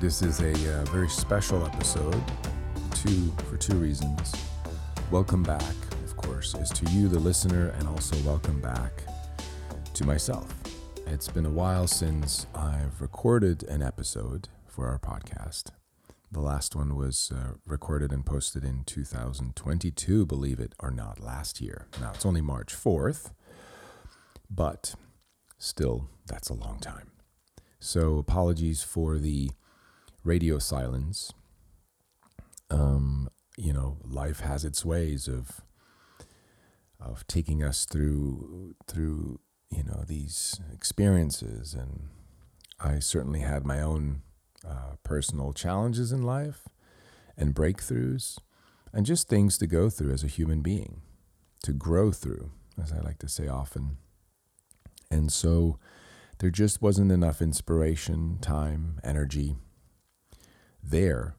This is a uh, very special episode, two for two reasons. Welcome back, of course, is to you, the listener, and also welcome back to myself. It's been a while since I've recorded an episode for our podcast. The last one was uh, recorded and posted in 2022, believe it or not, last year. Now it's only March 4th, but still, that's a long time. So apologies for the radio silence. Um, you know, life has its ways of of taking us through through you know these experiences, and I certainly had my own uh, personal challenges in life and breakthroughs, and just things to go through as a human being, to grow through, as I like to say often. And so there just wasn't enough inspiration, time, energy there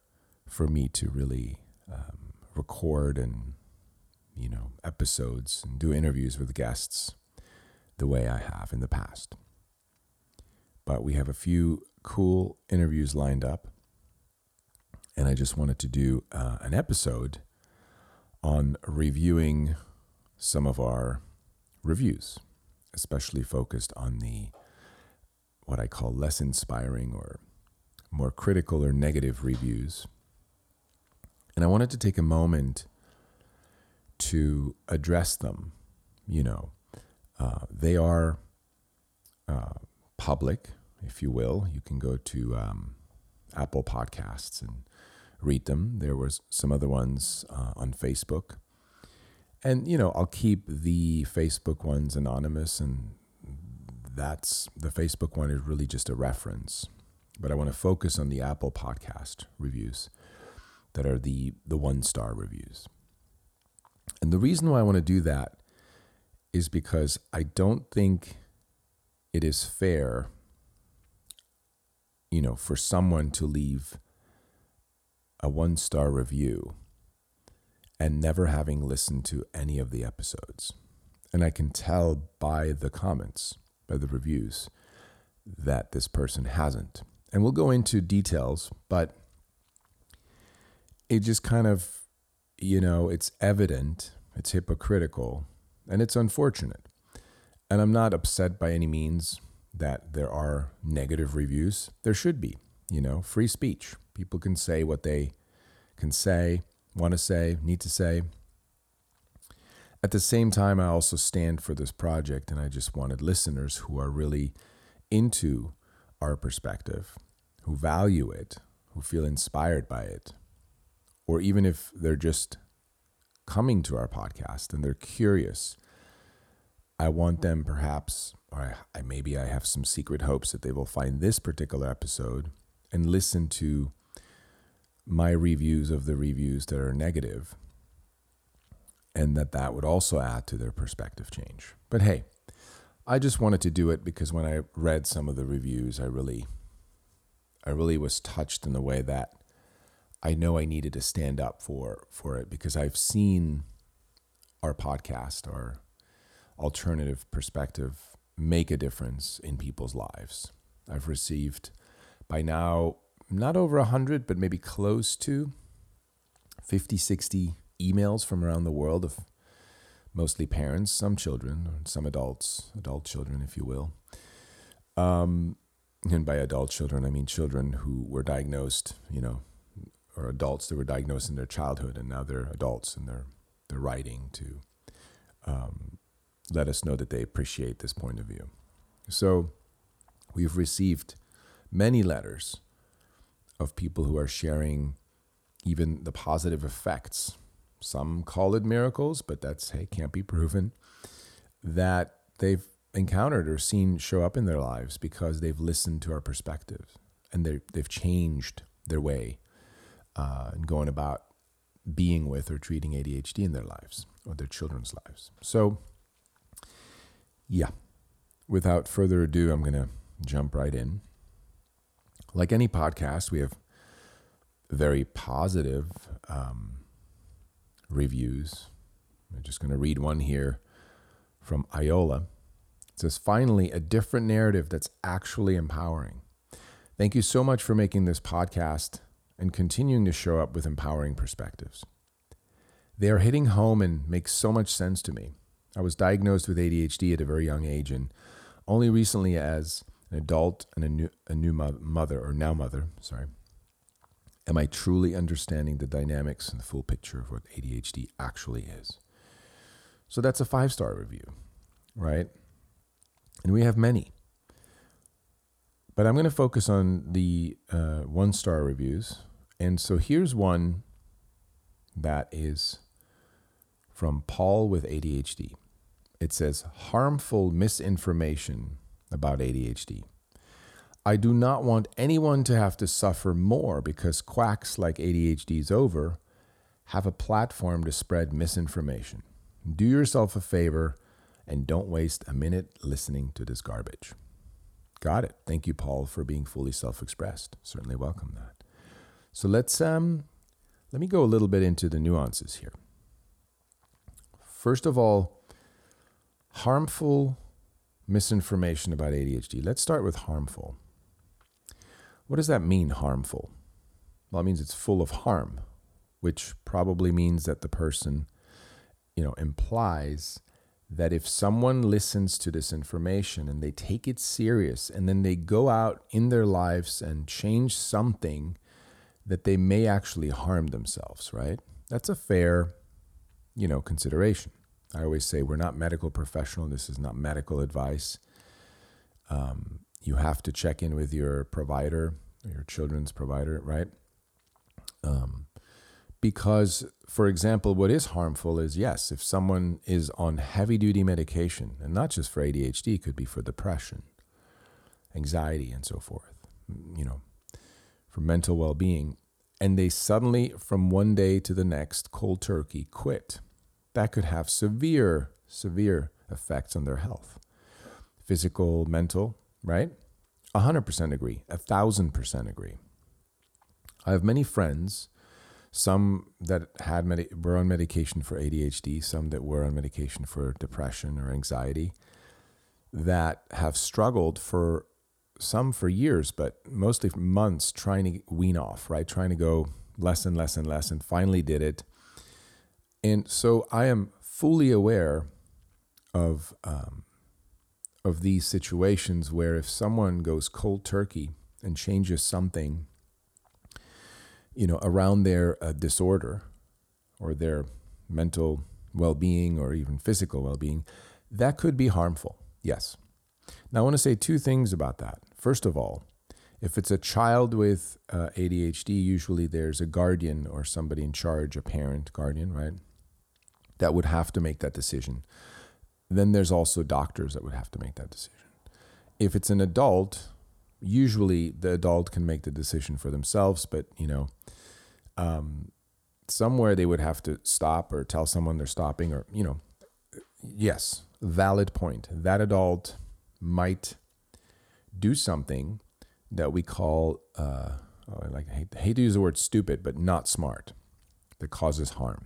for me to really um, record and you know episodes and do interviews with guests the way I have in the past. But we have a few cool interviews lined up, and I just wanted to do uh, an episode on reviewing some of our reviews, especially focused on the what I call less inspiring or more critical or negative reviews. And I wanted to take a moment to address them. You know, uh, they are uh, public, if you will. You can go to um, Apple Podcasts and read them. There was some other ones uh, on Facebook. And, you know, I'll keep the Facebook ones anonymous, and that's the Facebook one is really just a reference but I want to focus on the Apple podcast reviews that are the, the one star reviews. And the reason why I want to do that is because I don't think it is fair, you know, for someone to leave a one star review and never having listened to any of the episodes. And I can tell by the comments, by the reviews, that this person hasn't and we'll go into details, but it just kind of, you know, it's evident, it's hypocritical, and it's unfortunate. And I'm not upset by any means that there are negative reviews. There should be, you know, free speech. People can say what they can say, want to say, need to say. At the same time, I also stand for this project, and I just wanted listeners who are really into our perspective, who value it, who feel inspired by it, or even if they're just coming to our podcast and they're curious, I want them perhaps, or I, maybe I have some secret hopes that they will find this particular episode and listen to my reviews of the reviews that are negative and that that would also add to their perspective change. But hey, I just wanted to do it because when I read some of the reviews, I really, I really was touched in the way that I know I needed to stand up for for it because I've seen our podcast, our alternative perspective, make a difference in people's lives. I've received by now not over 100, but maybe close to 50, 60 emails from around the world of mostly parents, some children, some adults, adult children, if you will. Um, and by adult children, I mean children who were diagnosed, you know, or adults that were diagnosed in their childhood, and now they're adults and they're they're writing to um, let us know that they appreciate this point of view. So we've received many letters of people who are sharing even the positive effects some call it miracles, but that's, hey, can't be proven, that they've encountered or seen show up in their lives because they've listened to our perspectives and they've changed their way uh, and going about being with or treating ADHD in their lives or their children's lives. So, yeah, without further ado, I'm going to jump right in. Like any podcast, we have very positive um, reviews. I'm just going to read one here from Iola. It says, finally, a different narrative that's actually empowering. Thank you so much for making this podcast and continuing to show up with empowering perspectives. They are hitting home and make so much sense to me. I was diagnosed with ADHD at a very young age, and only recently, as an adult and a new, a new mother, or now mother, sorry, am I truly understanding the dynamics and the full picture of what ADHD actually is. So that's a five star review, right? And we have many. But I'm going to focus on the uh, one star reviews and so here's one that is from Paul with ADHD. It says harmful misinformation about ADHD. I do not want anyone to have to suffer more because quacks like ADHD's over have a platform to spread misinformation. Do yourself a favor and don't waste a minute listening to this garbage. Got it. Thank you, Paul, for being fully self expressed. Certainly welcome that. So let's um, let me go a little bit into the nuances here. First of all, harmful misinformation about ADHD. Let's start with harmful. What does that mean, harmful? Well, it means it's full of harm, which probably means that the person, you know, implies that if someone listens to this information and they take it serious and then they go out in their lives and change something that they may actually harm themselves, right? That's a fair, you know, consideration. I always say we're not medical professional. This is not medical advice. Um, you have to check in with your provider, your children's provider, right? Um, because, for example, what is harmful is yes, if someone is on heavy duty medication, and not just for ADHD, could be for depression, anxiety, and so forth, you know, for mental well being, and they suddenly, from one day to the next, cold turkey quit. That could have severe, severe effects on their health physical, mental, right? 100% agree, 1000% agree. I have many friends, some that had medi- were on medication for ADHD, some that were on medication for depression or anxiety, that have struggled for some for years, but mostly for months trying to wean off, right? Trying to go less and less and less, and finally did it. And so I am fully aware of um, of these situations where if someone goes cold turkey and changes something, you know, around their uh, disorder or their mental well-being or even physical well-being, that could be harmful. Yes. Now I want to say two things about that. First of all, if it's a child with uh, ADHD, usually there's a guardian or somebody in charge, a parent, guardian, right? That would have to make that decision. Then there's also doctors that would have to make that decision. If it's an adult, usually the adult can make the decision for themselves, but you know, um, somewhere they would have to stop or tell someone they're stopping, or you know, yes, valid point. That adult might do something that we call, uh, oh, I like I hate, I hate to use the word stupid, but not smart, that causes harm.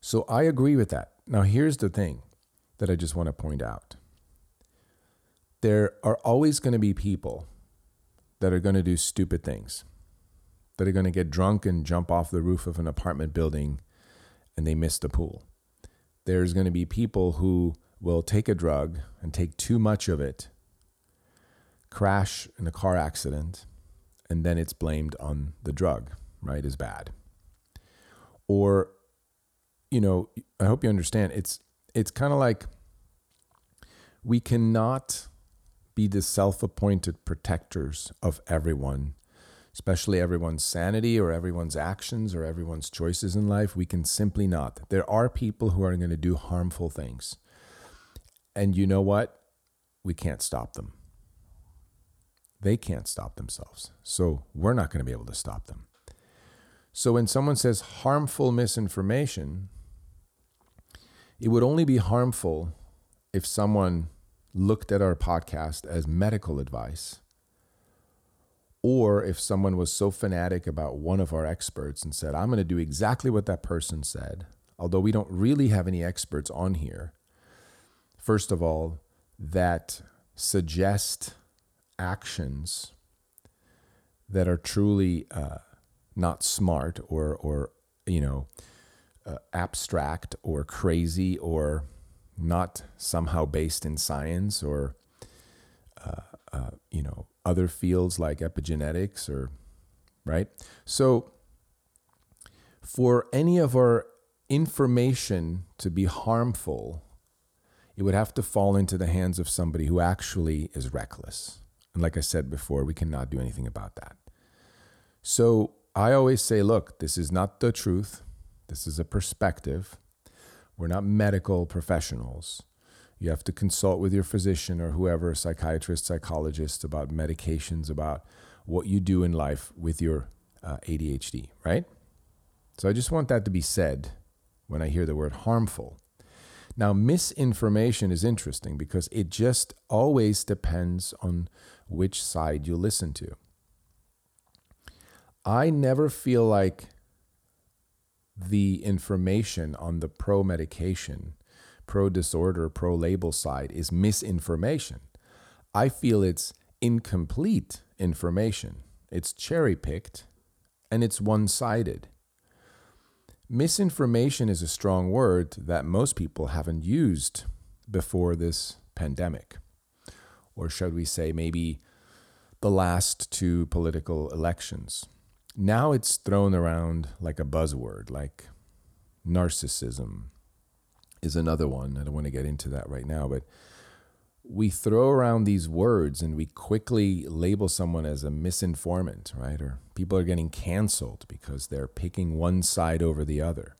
So I agree with that. Now, here's the thing that I just want to point out there are always going to be people that are going to do stupid things, that are going to get drunk and jump off the roof of an apartment building and they miss the pool. There's going to be people who will take a drug and take too much of it crash in a car accident, and then it's blamed on the drug, right, is bad. Or, you know, I hope you understand, it's it's kind of like we cannot be the self-appointed protectors of everyone, especially everyone's sanity or everyone's actions or everyone's choices in life. We can simply not. There are people who are going to do harmful things. And you know what? We can't stop them they can't stop themselves. So we're not going to be able to stop them. So when someone says harmful misinformation, it would only be harmful if someone looked at our podcast as medical advice, or if someone was so fanatic about one of our experts and said, I'm going to do exactly what that person said, although we don't really have any experts on here. First of all, that suggest actions that are truly uh, not smart or, or you know, uh, abstract or crazy or not somehow based in science or uh, uh, you know other fields like epigenetics or right? So for any of our information to be harmful it would have to fall into the hands of somebody who actually is reckless. And like i said before we cannot do anything about that. So i always say look this is not the truth this is a perspective. We're not medical professionals. You have to consult with your physician or whoever, psychiatrist, psychologist, about medications, about what you do in life with your uh, ADHD, right? So I just want that to be said when I hear the word harmful. Now, misinformation is interesting because it just always depends on which side you listen to. I never feel like the information on the pro medication, pro disorder, pro label side is misinformation. I feel it's incomplete information. It's cherry picked and it's one sided. Misinformation is a strong word that most people haven't used before this pandemic. Or should we say, maybe the last two political elections now it's thrown around like a buzzword, like narcissism is another one. I don't want to get into that right now, but we throw around these words and we quickly label someone as a misinformant, right? Or people are getting canceled because they're picking one side over the other.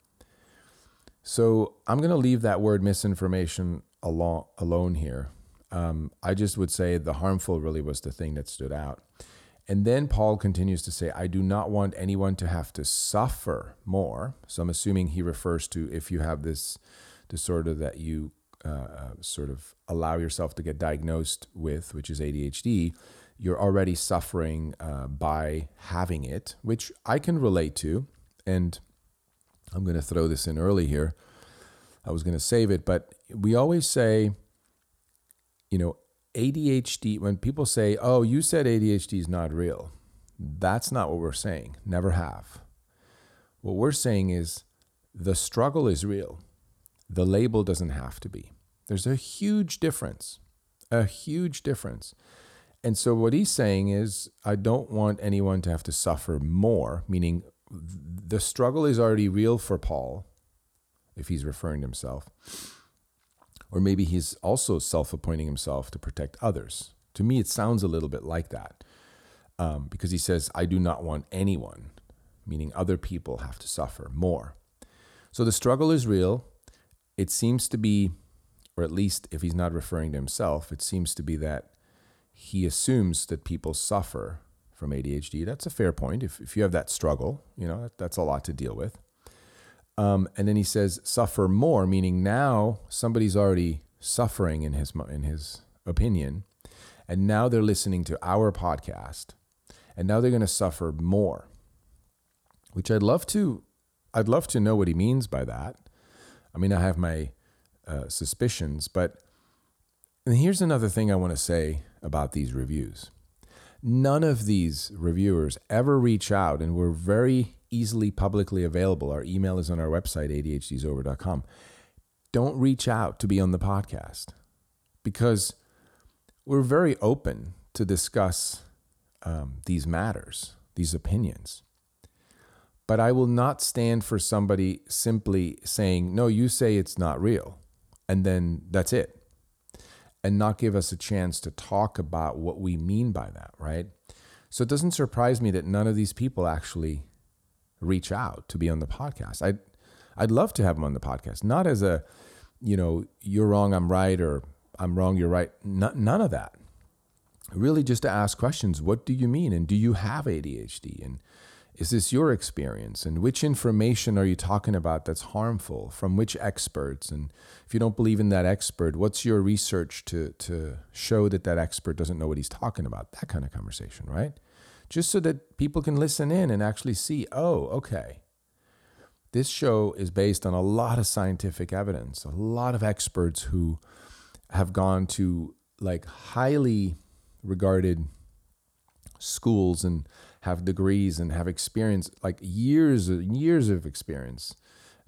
So I'm going to leave that word misinformation alone, here. Um, I just would say the harmful really was the thing that stood out. And then Paul continues to say, I do not want anyone to have to suffer more. So I'm assuming he refers to if you have this disorder that you uh, uh sort of allow yourself to get diagnosed with, which is ADHD, you're already suffering uh, by having it, which I can relate to. And I'm going to throw this in early here. I was going to save it, but we always say, you know, ADHD, when people say, oh, you said ADHD is not real, that's not what we're saying. Never have. What we're saying is the struggle is real. The label doesn't have to be. There's a huge difference, a huge difference. And so what he's saying is, I don't want anyone to have to suffer more, meaning the struggle is already real for Paul, if he's referring to himself. Or maybe he's also self appointing himself to protect others. To me, it sounds a little bit like that um, because he says, I do not want anyone, meaning other people, have to suffer more. So the struggle is real. It seems to be, or at least if he's not referring to himself, it seems to be that he assumes that people suffer from ADHD. That's a fair point. If, if you have that struggle, you know, that's a lot to deal with. Um, and then he says, suffer more, meaning now somebody's already suffering in his, in his opinion. And now they're listening to our podcast. And now they're going to suffer more, which I'd love to, I'd love to know what he means by that. I mean, I have my uh, suspicions, but and here's another thing I want to say about these reviews. None of these reviewers ever reach out, and we're very easily publicly available. Our email is on our website, adhdsover.com. Don't reach out to be on the podcast because we're very open to discuss um, these matters, these opinions. But I will not stand for somebody simply saying, no, you say it's not real. And then that's it. And not give us a chance to talk about what we mean by that, right? So it doesn't surprise me that none of these people actually reach out to be on the podcast. I'd I'd love to have them on the podcast, not as a, you know, you're wrong, I'm right, or I'm wrong, you're right. none of that. really just to ask questions. What do you mean? And do you have ADHD? And is this your experience? And which information are you talking about that's harmful? From which experts? And if you don't believe in that expert, what's your research to, to show that that expert doesn't know what he's talking about? That kind of conversation, right? Just so that people can listen in and actually see, oh, okay. This show is based on a lot of scientific evidence, a lot of experts who have gone to like highly regarded schools and have degrees and have experience like years and years of experience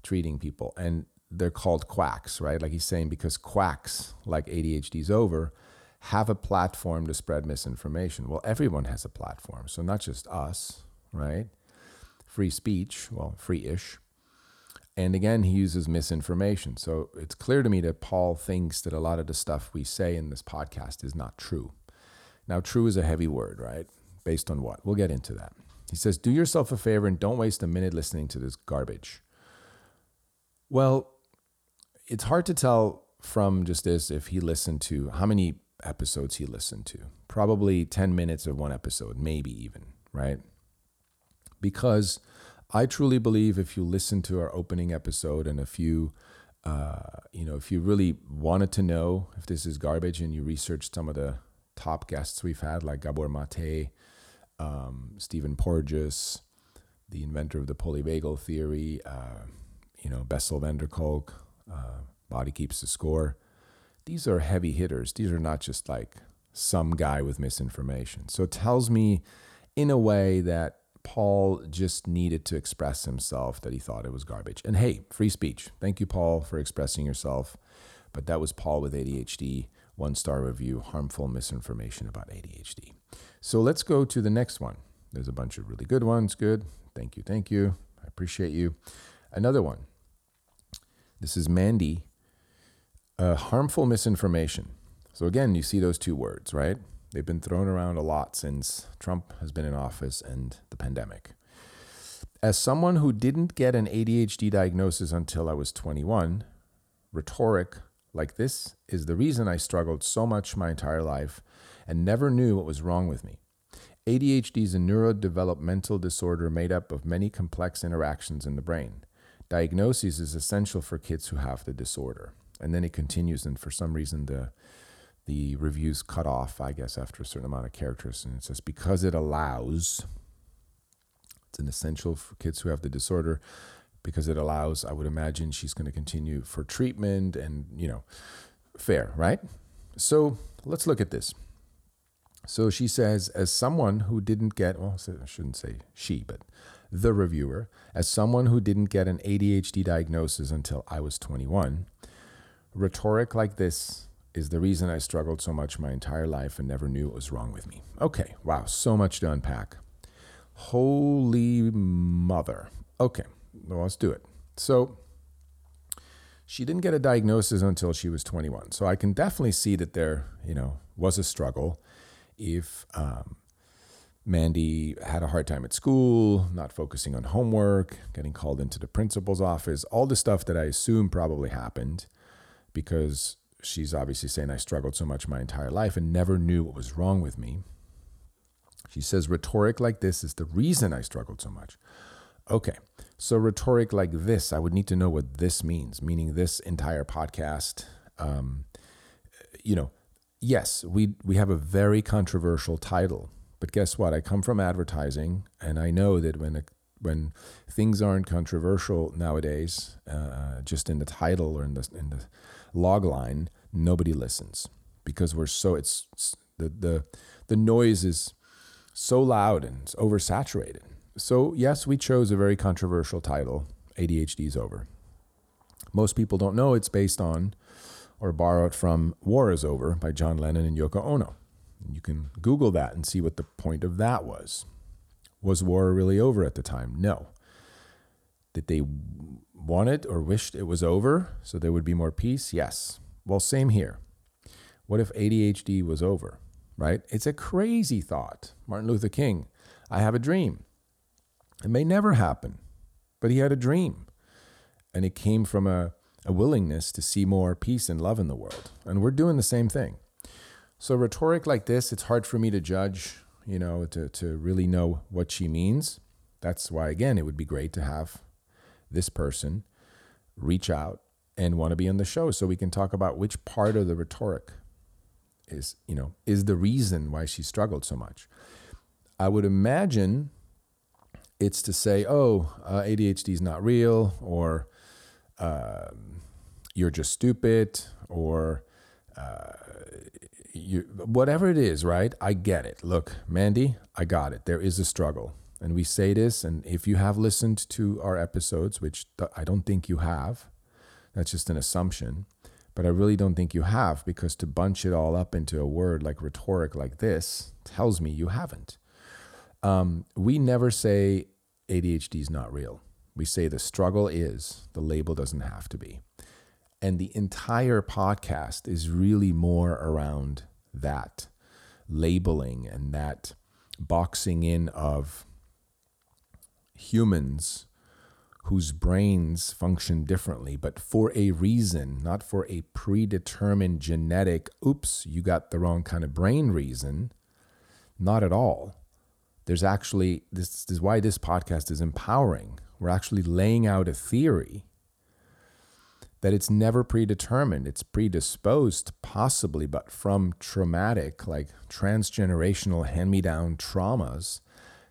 treating people. And they're called quacks right? Like he's saying because quacks like ADHD's over have a platform to spread misinformation. Well everyone has a platform. So not just us right? Free speech well free-ish. And again he uses misinformation. So it's clear to me that paul thinks that a lot of the stuff we say in this podcast is not true. Now true is a heavy word right Based on what? We'll get into that. He says, Do yourself a favor and don't waste a minute listening to this garbage. Well, it's hard to tell from just this if he listened to how many episodes he listened to. Probably 10 minutes of one episode, maybe even, right? Because I truly believe if you listen to our opening episode and if you uh, you know, if you really wanted to know if this is garbage and you researched some of the top guests we've had, like Gabor Mate, um, Stephen Porges, the inventor of the polyvagal theory, uh, you know, Bessel van der Kolk, uh, Body Keeps the Score. These are heavy hitters. These are not just like some guy with misinformation. So it tells me in a way that Paul just needed to express himself that he thought it was garbage. And hey, free speech. Thank you, Paul, for expressing yourself. But that was Paul with ADHD, one star review, harmful misinformation about ADHD. So let's go to the next one. There's a bunch of really good ones. Good. Thank you. Thank you. I appreciate you. Another one. This is Mandy. Uh, harmful misinformation. So again, you see those two words, right? They've been thrown around a lot since Trump has been in office and the pandemic. As someone who didn't get an ADHD diagnosis until I was 21, rhetoric like this is the reason I struggled so much my entire life and never knew what was wrong with me. ADHD is a neurodevelopmental disorder made up of many complex interactions in the brain. Diagnosis is essential for kids who have the disorder. And then it continues, and for some reason, the the reviews cut off, I guess, after a certain amount of characters. And it says, because it allows, it's an essential for kids who have the disorder, because it allows, I would imagine she's going to continue for treatment and, you know, fair, right? So let's look at this. So she says, as someone who didn't get, well, I shouldn't say she, but the reviewer, as someone who didn't get an ADHD diagnosis until I was 21, rhetoric like this is the reason I struggled so much my entire life and never knew what was wrong with me. Okay, wow, so much to unpack. Holy mother. Okay, well, let's do it. So she didn't get a diagnosis until she was 21. So I can definitely see that there, you know, was a struggle if um, Mandy had a hard time at school, not focusing on homework, getting called into the principal's office, all the stuff that I assume probably happened because she's obviously saying I struggled so much my entire life and never knew what was wrong with me. She says rhetoric like this is the reason I struggled so much. Okay, so rhetoric like this, I would need to know what this means, meaning this entire podcast. Um, you know, yes, we we have a very controversial title, but guess what? I come from advertising, and I know that when a, when things aren't controversial nowadays, uh, just in the title or in the in the log line, nobody listens because we're so it's, it's the the the noise is so loud and it's oversaturated. So yes, we chose a very controversial title. ADHD is over. Most people don't know it's based on or borrowed from War is Over by John Lennon and Yoko Ono. You can Google that and see what the point of that was. Was war really over at the time? No. Did they want it or wished it was over so there would be more peace? Yes. Well, same here. What if ADHD was over, right? It's a crazy thought. Martin Luther King, I have a dream. It may never happen, but he had a dream. And it came from a a willingness to see more peace and love in the world. And we're doing the same thing. So rhetoric like this, it's hard for me to judge, you know, to, to really know what she means. That's why, again, it would be great to have this person reach out and want to be on the show so we can talk about which part of the rhetoric is, you know, is the reason why she struggled so much. I would imagine it's to say, oh, uh, ADHD is not real, or uh, you're just stupid, or uh, you, whatever it is, right? I get it. Look, Mandy, I got it. There is a struggle. And we say this, and if you have listened to our episodes, which I don't think you have, that's just an assumption, but I really don't think you have because to bunch it all up into a word like rhetoric like this tells me you haven't. Um, we never say ADHD is not real. We say the struggle is, the label doesn't have to be. And the entire podcast is really more around that labeling and that boxing in of humans whose brains function differently, but for a reason, not for a predetermined genetic, oops, you got the wrong kind of brain reason. Not at all. There's actually, this is why this podcast is empowering. We're actually laying out a theory that it's never predetermined. It's predisposed, possibly, but from traumatic, like transgenerational hand me down traumas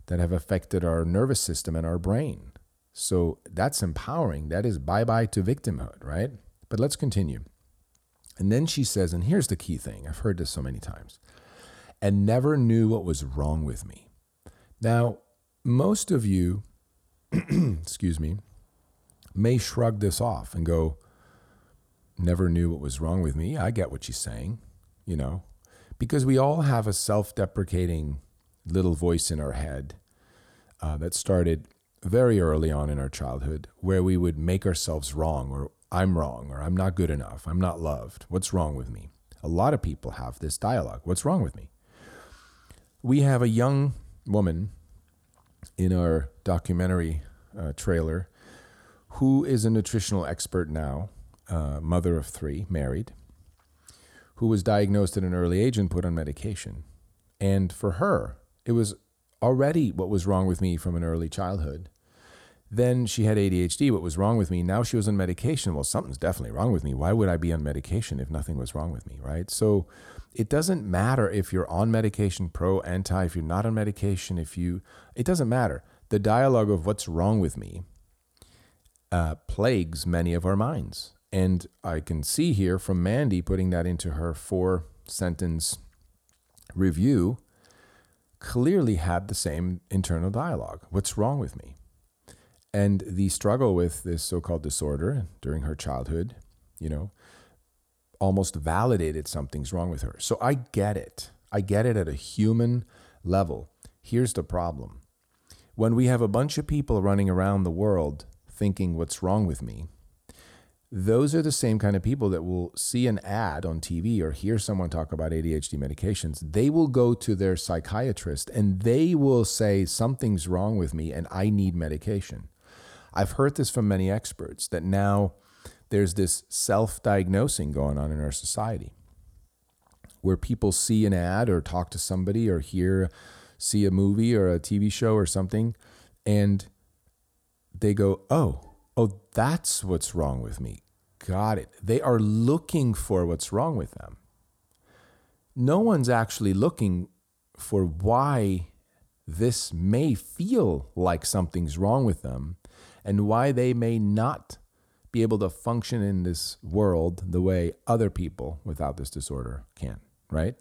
that have affected our nervous system and our brain. So that's empowering. That is bye bye to victimhood, right? But let's continue. And then she says, and here's the key thing I've heard this so many times, and never knew what was wrong with me. Now, most of you, excuse me, may shrug this off and go, never knew what was wrong with me. I get what she's saying, you know, because we all have a self deprecating little voice in our head uh, that started very early on in our childhood where we would make ourselves wrong or I'm wrong or I'm not good enough. I'm not loved. What's wrong with me? A lot of people have this dialogue. What's wrong with me? We have a young woman in our documentary uh, trailer who is a nutritional expert now uh, mother of three, married, who was diagnosed at an early age and put on medication. And for her, it was already what was wrong with me from an early childhood. Then she had ADHD. What was wrong with me? Now she was on medication. Well, something's definitely wrong with me. Why would I be on medication if nothing was wrong with me, right? So it doesn't matter if you're on medication, pro, anti, if you're not on medication, if you, it doesn't matter. The dialogue of what's wrong with me uh, plagues many of our minds. And I can see here from Mandy putting that into her four sentence review, clearly had the same internal dialogue. What's wrong with me? And the struggle with this so called disorder during her childhood, you know, almost validated something's wrong with her. So I get it. I get it at a human level. Here's the problem when we have a bunch of people running around the world thinking, What's wrong with me? those are the same kind of people that will see an ad on TV or hear someone talk about ADHD medications. They will go to their psychiatrist and they will say, Something's wrong with me and I need medication. I've heard this from many experts that now there's this self diagnosing going on in our society where people see an ad or talk to somebody or hear, see a movie or a TV show or something and they go, Oh, Oh, that's what's wrong with me. Got it. They are looking for what's wrong with them. No one's actually looking for why this may feel like something's wrong with them and why they may not be able to function in this world the way other people without this disorder can, right?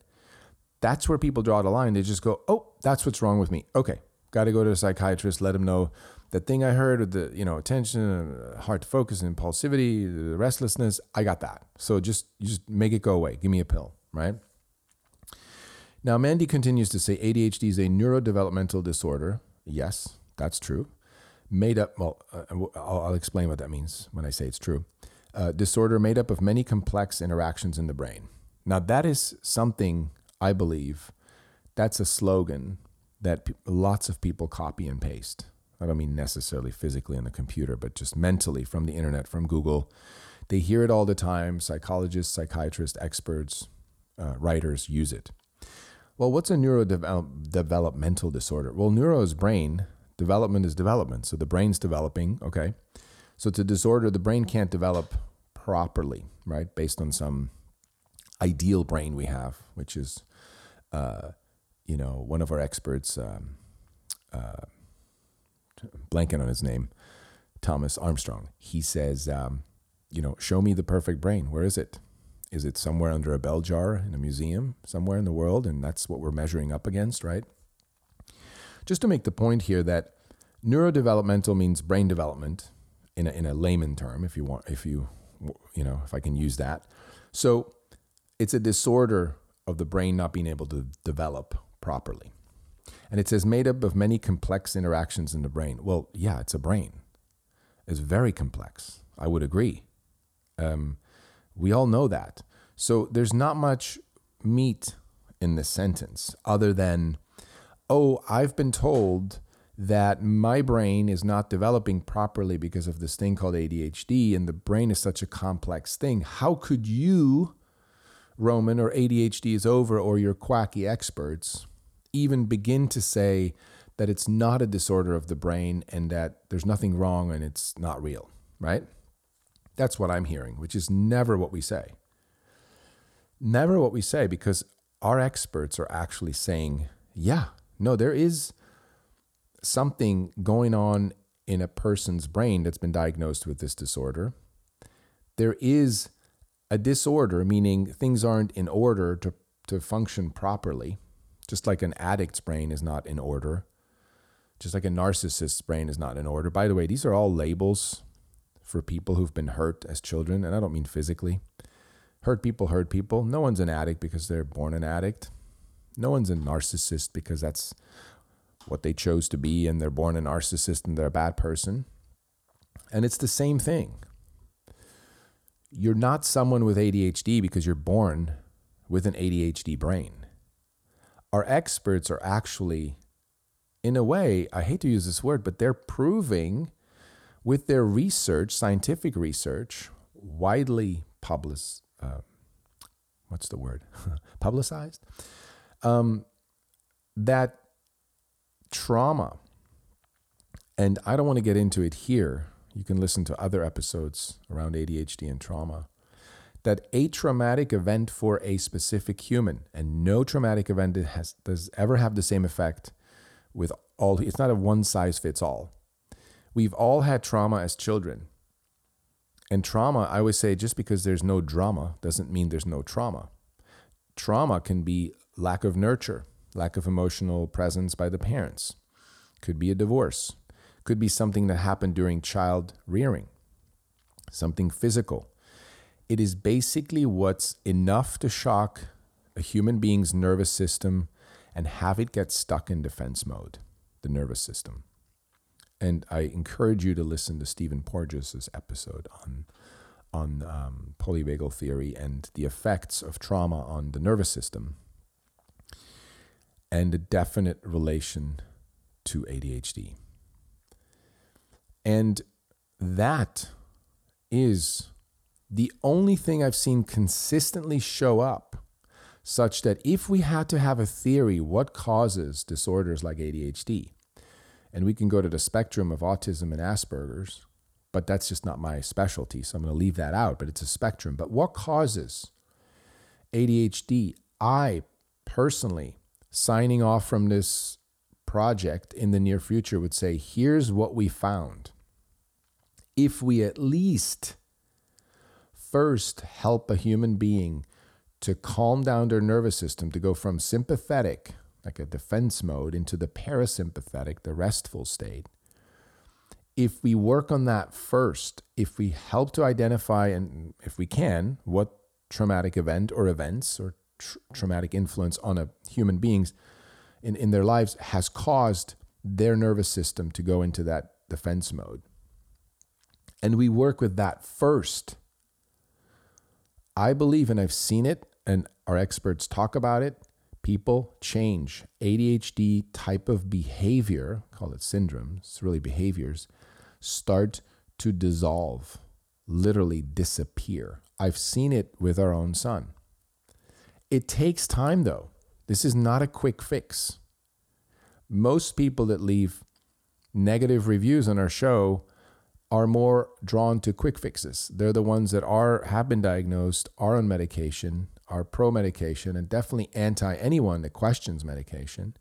That's where people draw the line. They just go, oh, that's what's wrong with me. Okay, got to go to a psychiatrist, let him know that thing I heard with the you know attention, uh, hard to focus, impulsivity, the restlessness. I got that. So just just make it go away. Give me a pill, right? Now Mandy continues to say ADHD is a neurodevelopmental disorder. Yes, that's true. Made up. Well, uh, I'll, explain what that means when I say it's true. Uh, disorder made up of many complex interactions in the brain. Now that is something I believe. That's a slogan that p- lots of people copy and paste I don't mean necessarily physically on the computer, but just mentally from the internet, from Google. They hear it all the time psychologists, psychiatrists, experts, uh, writers use it. Well, what's a neurodevelopmental disorder? Well, neuro is brain, development is development. So the brain's developing, okay? So it's a disorder the brain can't develop properly, right? Based on some ideal brain we have, which is, uh, you know, one of our experts, um, uh, blanking on his name, Thomas Armstrong. He says, um, you know, show me the perfect brain. Where is it? Is it somewhere under a bell jar in a museum somewhere in the world? And that's what we're measuring up against, right? Just to make the point here that neurodevelopmental means brain development in a, in a layman term, if you want, if you, you know, if I can use that. So it's a disorder of the brain not being able to develop properly. And it says made up of many complex interactions in the brain. Well, yeah, it's a brain. It's very complex. I would agree. Um, we all know that. So there's not much meat in this sentence other than, oh, I've been told that my brain is not developing properly because of this thing called ADHD, and the brain is such a complex thing. How could you, Roman, or ADHD is over, or your quacky experts, even begin to say that it's not a disorder of the brain and that there's nothing wrong and it's not real, right? That's what I'm hearing, which is never what we say. Never what we say because our experts are actually saying, yeah, no, there is something going on in a person's brain that's been diagnosed with this disorder. There is a disorder, meaning things aren't in order to, to function properly, just like an addict's brain is not in order, just like a narcissist's brain is not in order. By the way, these are all labels for people who've been hurt as children, and I don't mean physically. Hurt people hurt people. No one's an addict because they're born an addict. No one's a narcissist because that's what they chose to be and they're born a narcissist and they're a bad person. And it's the same thing. You're not someone with ADHD because you're born with an ADHD brain. Our experts are actually, in a way, I hate to use this word, but they're proving with their research, scientific research, widely published, uh, what's the word? Publicized, um, that trauma, and I don't want to get into it here. You can listen to other episodes around ADHD and trauma. That a traumatic event for a specific human, and no traumatic event has, does ever have the same effect with all. It's not a one size fits all. We've all had trauma as children. And trauma, I always say, just because there's no drama doesn't mean there's no trauma. Trauma can be lack of nurture, lack of emotional presence by the parents. Could be a divorce. Could be something that happened during child rearing, something physical. It is basically what's enough to shock a human being's nervous system and have it get stuck in defense mode, the nervous system. And I encourage you to listen to Stephen Porges' episode on on um, polyvagal theory and the effects of trauma on the nervous system and a definite relation to ADHD. And that is the only thing I've seen consistently show up, such that if we had to have a theory what causes disorders like ADHD, and we can go to the spectrum of autism and Asperger's, but that's just not my specialty. So I'm going to leave that out, but it's a spectrum. But what causes ADHD? I personally, signing off from this project in the near future, would say here's what we found. If we at least first help a human being to calm down their nervous system, to go from sympathetic like a defense mode, into the parasympathetic, the restful state. If we work on that first, if we help to identify, and if we can, what traumatic event or events or tr- traumatic influence on a human beings in, in their lives has caused their nervous system to go into that defense mode. And we work with that first. I believe, and I've seen it, and our experts talk about it, people change. ADHD type of behavior, call it syndromes, really behaviors, start to dissolve, literally disappear. I've seen it with our own son. It takes time, though. This is not a quick fix. Most people that leave negative reviews on our show are more drawn to quick fixes. They're the ones that are have been diagnosed, are on medication, are pro medication, and definitely anti anyone that questions medication.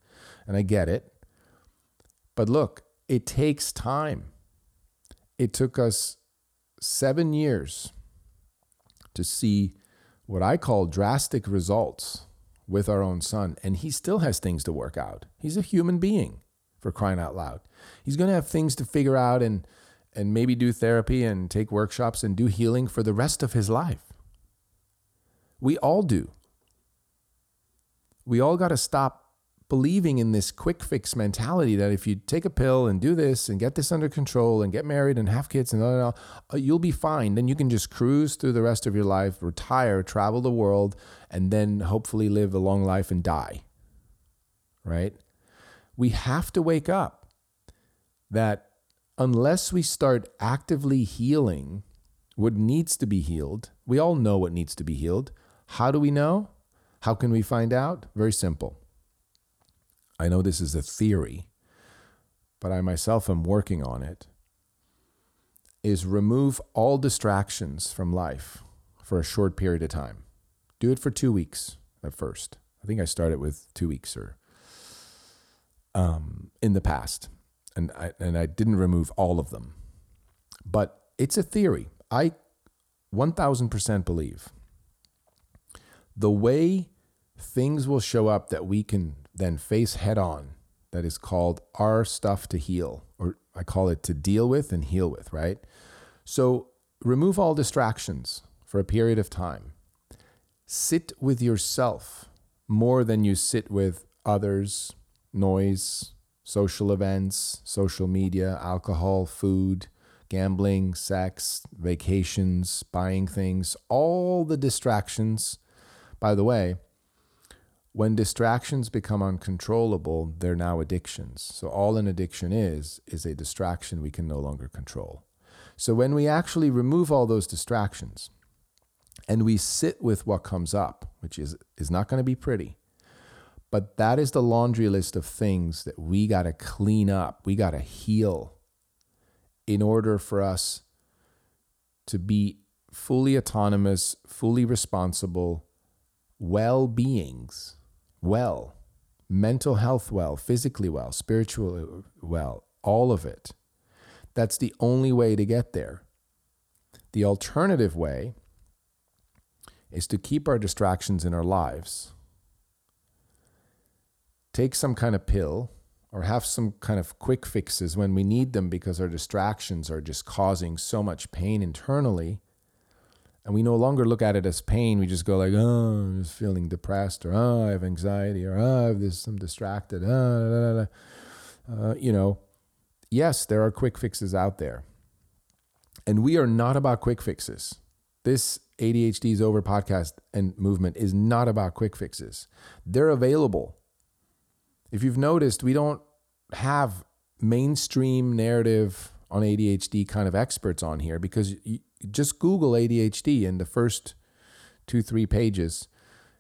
And I get it. But look, it takes time. It took us seven years to see what I call drastic results with our own son. And he still has things to work out. He's a human being, for crying out loud. He's going to have things to figure out and, and maybe do therapy and take workshops and do healing for the rest of his life. We all do. We all got to stop believing in this quick fix mentality that if you take a pill and do this and get this under control and get married and have kids and blah, blah, blah, you'll be fine. Then you can just cruise through the rest of your life, retire, travel the world, and then hopefully live a long life and die. Right? We have to wake up that unless we start actively healing what needs to be healed, we all know what needs to be healed. How do we know? How can we find out? Very simple I know this is a theory, but I myself am working on it, is remove all distractions from life for a short period of time. Do it for two weeks at first. I think I started with two weeks or um, in the past, and I, and I didn't remove all of them. But it's a theory. I 1000% believe the way things will show up that we can then face head on that is called our stuff to heal, or I call it to deal with and heal with, right? So remove all distractions for a period of time. Sit with yourself more than you sit with others, noise, social events, social media, alcohol, food, gambling, sex, vacations, buying things, all the distractions. By the way, when distractions become uncontrollable, they're now addictions. So all an addiction is, is a distraction we can no longer control. So when we actually remove all those distractions and we sit with what comes up, which is, is not going to be pretty, but that is the laundry list of things that we got to clean up, we got to heal in order for us to be fully autonomous, fully responsible well beings well, mental health well, physically well, spiritually uh, well, all of it. That's the only way to get there. The alternative way is to keep our distractions in our lives, take some kind of pill, or have some kind of quick fixes when we need them because our distractions are just causing so much pain internally and we no longer look at it as pain. We just go like, oh, I'm just feeling depressed, or oh, I have anxiety, or oh, I have this, I'm distracted. Oh, uh, you know, yes, there are quick fixes out there, and we are not about quick fixes. This ADHD is over podcast and movement is not about quick fixes. They're available. If you've noticed, we don't have mainstream narrative on ADHD kind of experts on here because just Google ADHD in the first two, three pages.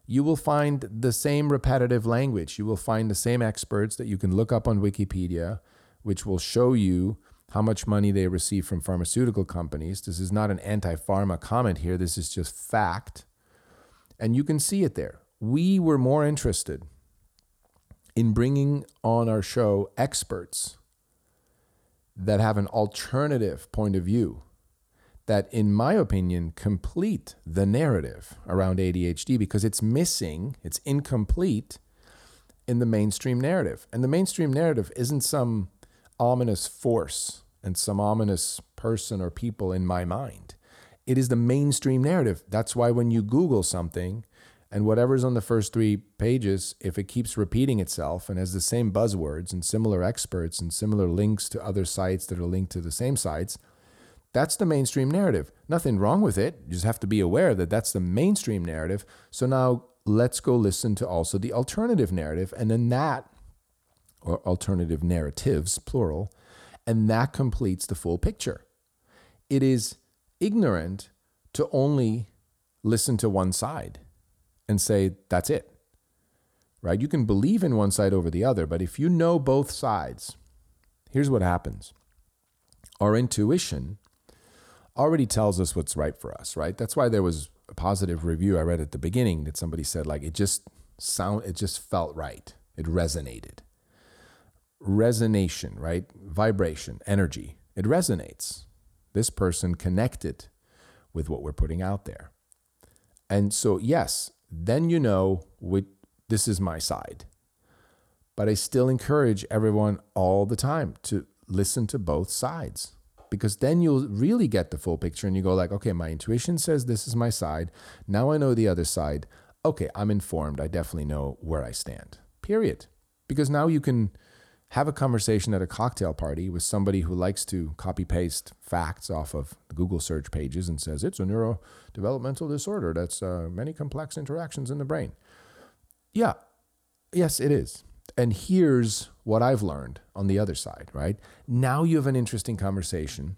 You will find the same repetitive language. You will find the same experts that you can look up on Wikipedia, which will show you how much money they receive from pharmaceutical companies. This is not an anti pharma comment here, this is just fact. And you can see it there. We were more interested in bringing on our show experts that have an alternative point of view that, in my opinion, complete the narrative around ADHD because it's missing, it's incomplete in the mainstream narrative. And the mainstream narrative isn't some ominous force and some ominous person or people in my mind. It is the mainstream narrative. That's why when you Google something and whatever's on the first three pages, if it keeps repeating itself and has the same buzzwords and similar experts and similar links to other sites that are linked to the same sites, that's the mainstream narrative. Nothing wrong with it. You just have to be aware that that's the mainstream narrative. So now let's go listen to also the alternative narrative. And then that, or alternative narratives, plural, and that completes the full picture. It is ignorant to only listen to one side and say, that's it. Right? You can believe in one side over the other, but if you know both sides, here's what happens our intuition already tells us what's right for us, right? That's why there was a positive review I read at the beginning that somebody said like it just sound it just felt right. It resonated. Resonation, right? Vibration, energy. It resonates. This person connected with what we're putting out there. And so yes, then you know what this is my side. But I still encourage everyone all the time to listen to both sides because then you'll really get the full picture and you go like okay my intuition says this is my side. Now i know the other side. Okay i'm informed. I definitely know where i stand. Period. Because now you can have a conversation at a cocktail party with somebody who likes to copy paste facts off of google search pages and says it's a neurodevelopmental disorder that's uh, many complex interactions in the brain. Yeah. Yes it is and here's what I've learned on the other side, right? Now you have an interesting conversation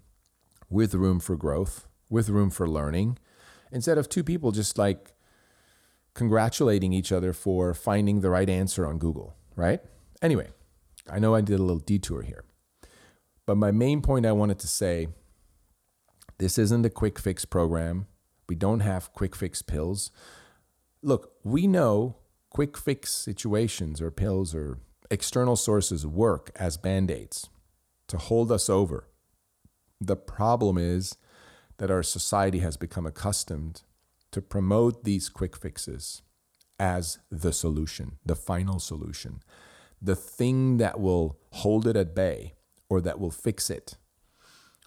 with room for growth, with room for learning, instead of two people just like congratulating each other for finding the right answer on Google, right? Anyway, I know I did a little detour here. But my main point I wanted to say this isn't a quick fix program. We don't have quick fix pills. Look, we know quick fix situations or pills or external sources work as band aids to hold us over. The problem is that our society has become accustomed to promote these quick fixes as the solution, the final solution, the thing that will hold it at bay or that will fix it.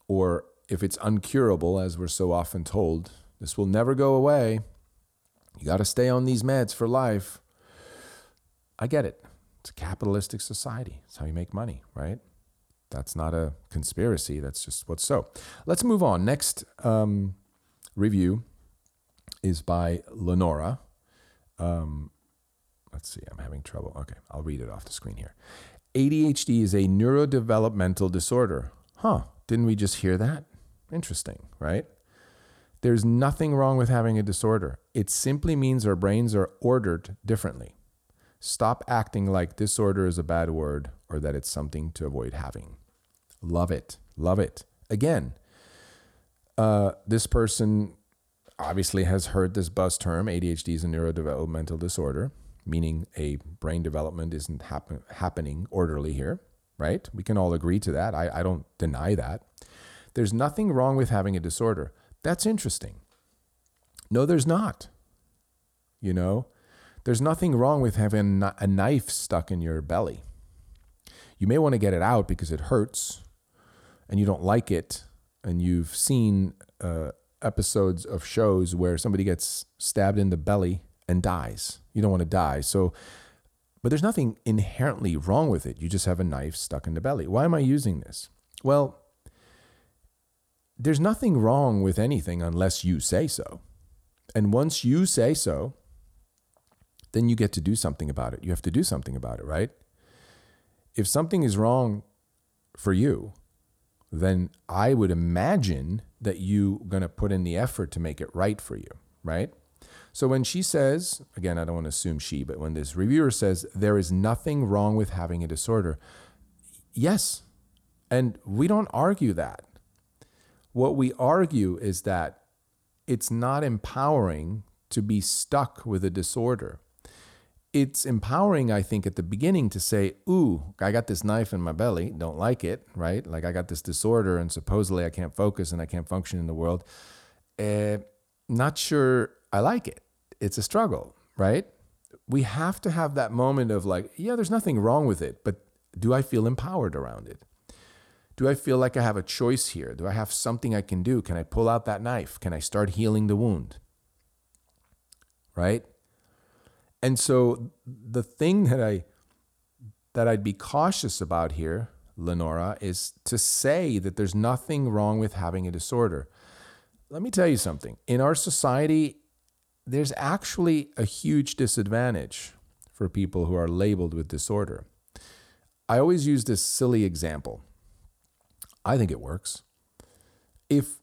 Or if it's uncurable, as we're so often told, this will never go away. You got to stay on these meds for life. I get it. It's a capitalistic society. It's how you make money, right? That's not a conspiracy. That's just what's so. Let's move on. Next um, review is by Lenora. Um, let's see, I'm having trouble. Okay, I'll read it off the screen here. ADHD is a neurodevelopmental disorder. Huh, didn't we just hear that? Interesting, right? There's nothing wrong with having a disorder. It simply means our brains are ordered differently. Stop acting like disorder is a bad word or that it's something to avoid having. Love it. Love it. Again, uh, this person obviously has heard this buzz term ADHD is a neurodevelopmental disorder, meaning a brain development isn't happen- happening orderly here, right? We can all agree to that. I, I don't deny that. There's nothing wrong with having a disorder. That's interesting. No, there's not. You know, there's nothing wrong with having a knife stuck in your belly. You may want to get it out because it hurts and you don't like it. And you've seen uh, episodes of shows where somebody gets stabbed in the belly and dies. You don't want to die. So, but there's nothing inherently wrong with it. You just have a knife stuck in the belly. Why am I using this? Well, there's nothing wrong with anything unless you say so. And once you say so, then you get to do something about it. You have to do something about it, right? If something is wrong for you, then I would imagine that you're going to put in the effort to make it right for you, right? So when she says, again, I don't want to assume she, but when this reviewer says there is nothing wrong with having a disorder, yes. And we don't argue that. What we argue is that it's not empowering to be stuck with a disorder it's empowering, I think, at the beginning to say, Ooh, I got this knife in my belly, don't like it, right? Like I got this disorder and supposedly I can't focus and I can't function in the world. Uh, not sure I like it. It's a struggle, right? We have to have that moment of like, yeah, there's nothing wrong with it, but do I feel empowered around it? Do I feel like I have a choice here? Do I have something I can do? Can I pull out that knife? Can I start healing the wound? Right? And so the thing that I that I'd be cautious about here, Lenora, is to say that there's nothing wrong with having a disorder. Let me tell you something. In our society, there's actually a huge disadvantage for people who are labeled with disorder. I always use this silly example. I think it works. If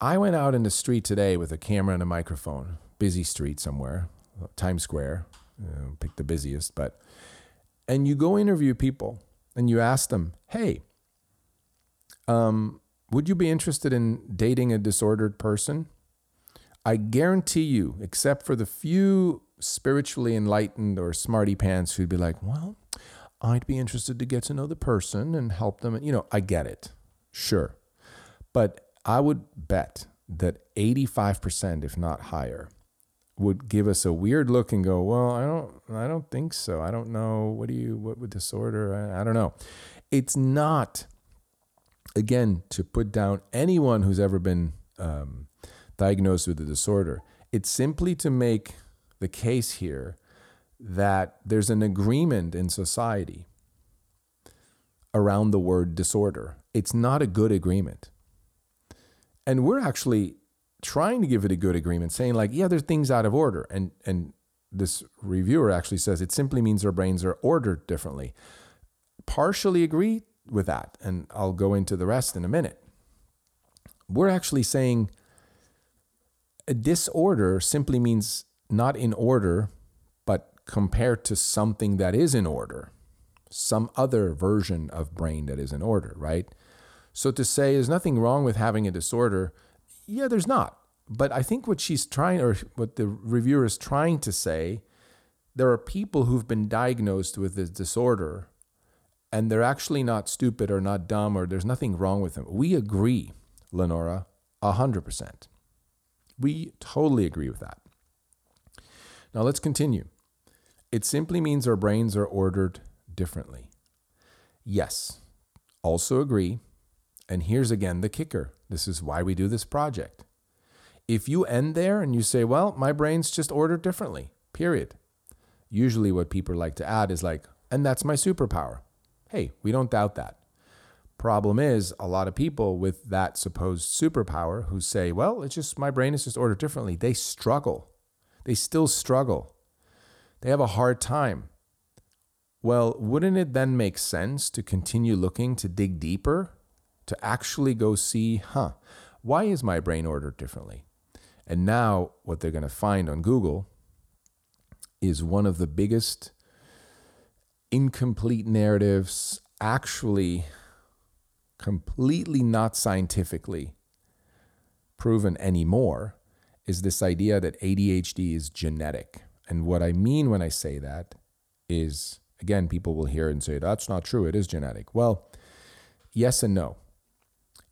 I went out in the street today with a camera and a microphone, busy street somewhere, Times Square, uh, pick the busiest, but, and you go interview people and you ask them, hey, um, would you be interested in dating a disordered person? I guarantee you, except for the few spiritually enlightened or smarty pants who'd be like, well, I'd be interested to get to know the person and help them. And, You know, I get it. Sure. But I would bet that 85%, if not higher, would give us a weird look and go, "Well, I don't I don't think so. I don't know. What do you what would disorder? I, I don't know." It's not again to put down anyone who's ever been um, diagnosed with a disorder. It's simply to make the case here that there's an agreement in society around the word disorder. It's not a good agreement. And we're actually trying to give it a good agreement, saying like, yeah, there's things out of order. And and this reviewer actually says it simply means our brains are ordered differently. Partially agree with that, and I'll go into the rest in a minute. We're actually saying a disorder simply means not in order, but compared to something that is in order, some other version of brain that is in order, right? So to say there's nothing wrong with having a disorder, yeah, there's not. But I think what she's trying, or what the reviewer is trying to say, there are people who've been diagnosed with this disorder and they're actually not stupid or not dumb or there's nothing wrong with them. We agree, Lenora, 100%. We totally agree with that. Now let's continue. It simply means our brains are ordered differently. Yes, also agree. And here's again the kicker this is why we do this project. If you end there and you say, well, my brain's just ordered differently, period. Usually, what people like to add is like, and that's my superpower. Hey, we don't doubt that. Problem is, a lot of people with that supposed superpower who say, well, it's just my brain is just ordered differently, they struggle. They still struggle. They have a hard time. Well, wouldn't it then make sense to continue looking to dig deeper, to actually go see, huh, why is my brain ordered differently? And now, what they're going to find on Google is one of the biggest incomplete narratives, actually completely not scientifically proven anymore, is this idea that ADHD is genetic. And what I mean when I say that is, again, people will hear and say, that's not true, it is genetic. Well, yes and no.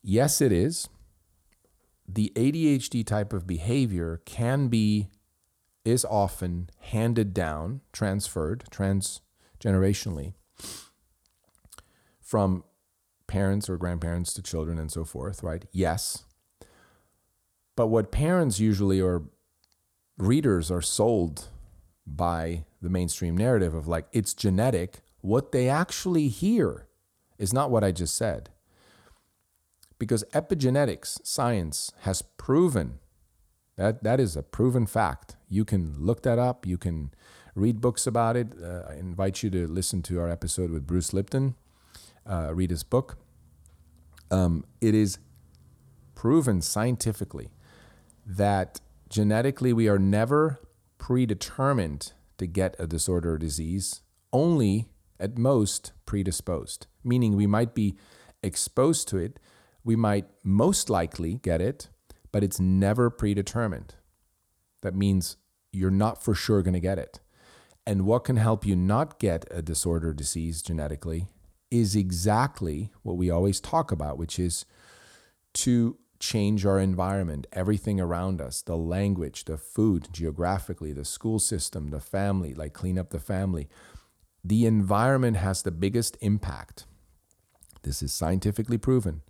Yes, it is the ADHD type of behavior can be, is often handed down, transferred, transgenerationally from parents or grandparents to children and so forth, right? Yes. But what parents usually or readers are sold by the mainstream narrative of like, it's genetic, what they actually hear is not what I just said because epigenetics science has proven that that is a proven fact. You can look that up. You can read books about it. Uh, I invite you to listen to our episode with Bruce Lipton. Uh, read his book. Um, it is proven scientifically that genetically we are never predetermined to get a disorder or disease, only at most predisposed, meaning we might be exposed to it we might most likely get it, but it's never predetermined. That means you're not for sure going to get it. And what can help you not get a disorder disease genetically is exactly what we always talk about, which is to change our environment, everything around us, the language, the food, geographically, the school system, the family, like clean up the family. The environment has the biggest impact. This is scientifically proven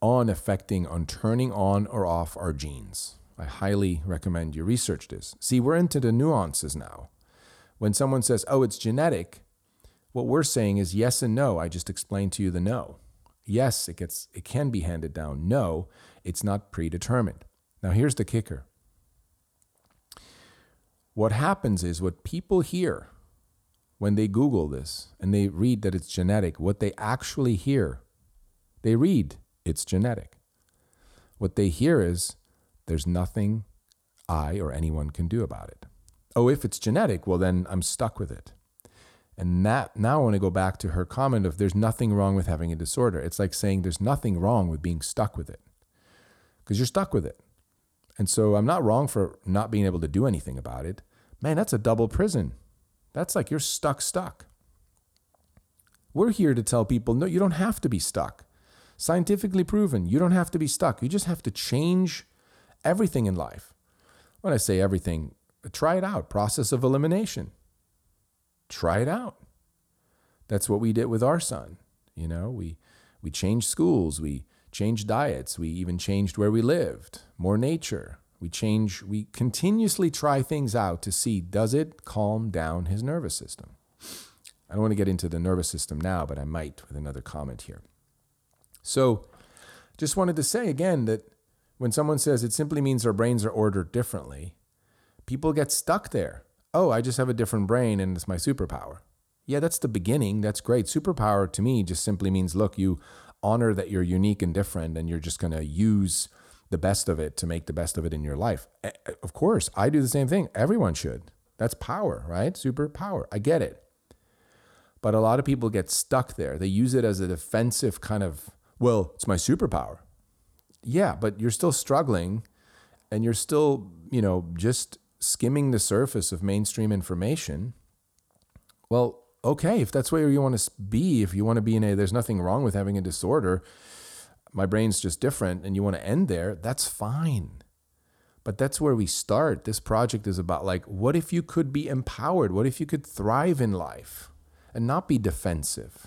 on affecting on turning on or off our genes. I highly recommend you research this. See, we're into the nuances now. When someone says, oh, it's genetic, what we're saying is yes and no. I just explained to you the no. Yes, it gets it can be handed down. No, it's not predetermined. Now here's the kicker. What happens is what people hear when they Google this and they read that it's genetic, what they actually hear, they read it's genetic. What they hear is there's nothing I or anyone can do about it. Oh, if it's genetic, well, then I'm stuck with it. And that now I want to go back to her comment of there's nothing wrong with having a disorder. It's like saying there's nothing wrong with being stuck with it because you're stuck with it. And so I'm not wrong for not being able to do anything about it. Man, that's a double prison. That's like you're stuck, stuck. We're here to tell people no, you don't have to be stuck. Scientifically proven, you don't have to be stuck. You just have to change everything in life. When I say everything, try it out. Process of elimination. Try it out. That's what we did with our son. You know, we we changed schools, we changed diets, we even changed where we lived, more nature. We change, we continuously try things out to see does it calm down his nervous system. I don't want to get into the nervous system now, but I might with another comment here. So, just wanted to say again that when someone says it simply means our brains are ordered differently, people get stuck there. Oh, I just have a different brain and it's my superpower. Yeah, that's the beginning. That's great. Superpower to me just simply means look, you honor that you're unique and different and you're just going to use the best of it to make the best of it in your life. Of course, I do the same thing. Everyone should. That's power, right? Superpower. I get it. But a lot of people get stuck there. They use it as a defensive kind of, well, it's my superpower. Yeah, but you're still struggling and you're still, you know, just skimming the surface of mainstream information. Well, okay, if that's where you want to be, if you want to be in a, there's nothing wrong with having a disorder, my brain's just different, and you want to end there, that's fine. But that's where we start. This project is about like, what if you could be empowered? What if you could thrive in life? and not be defensive.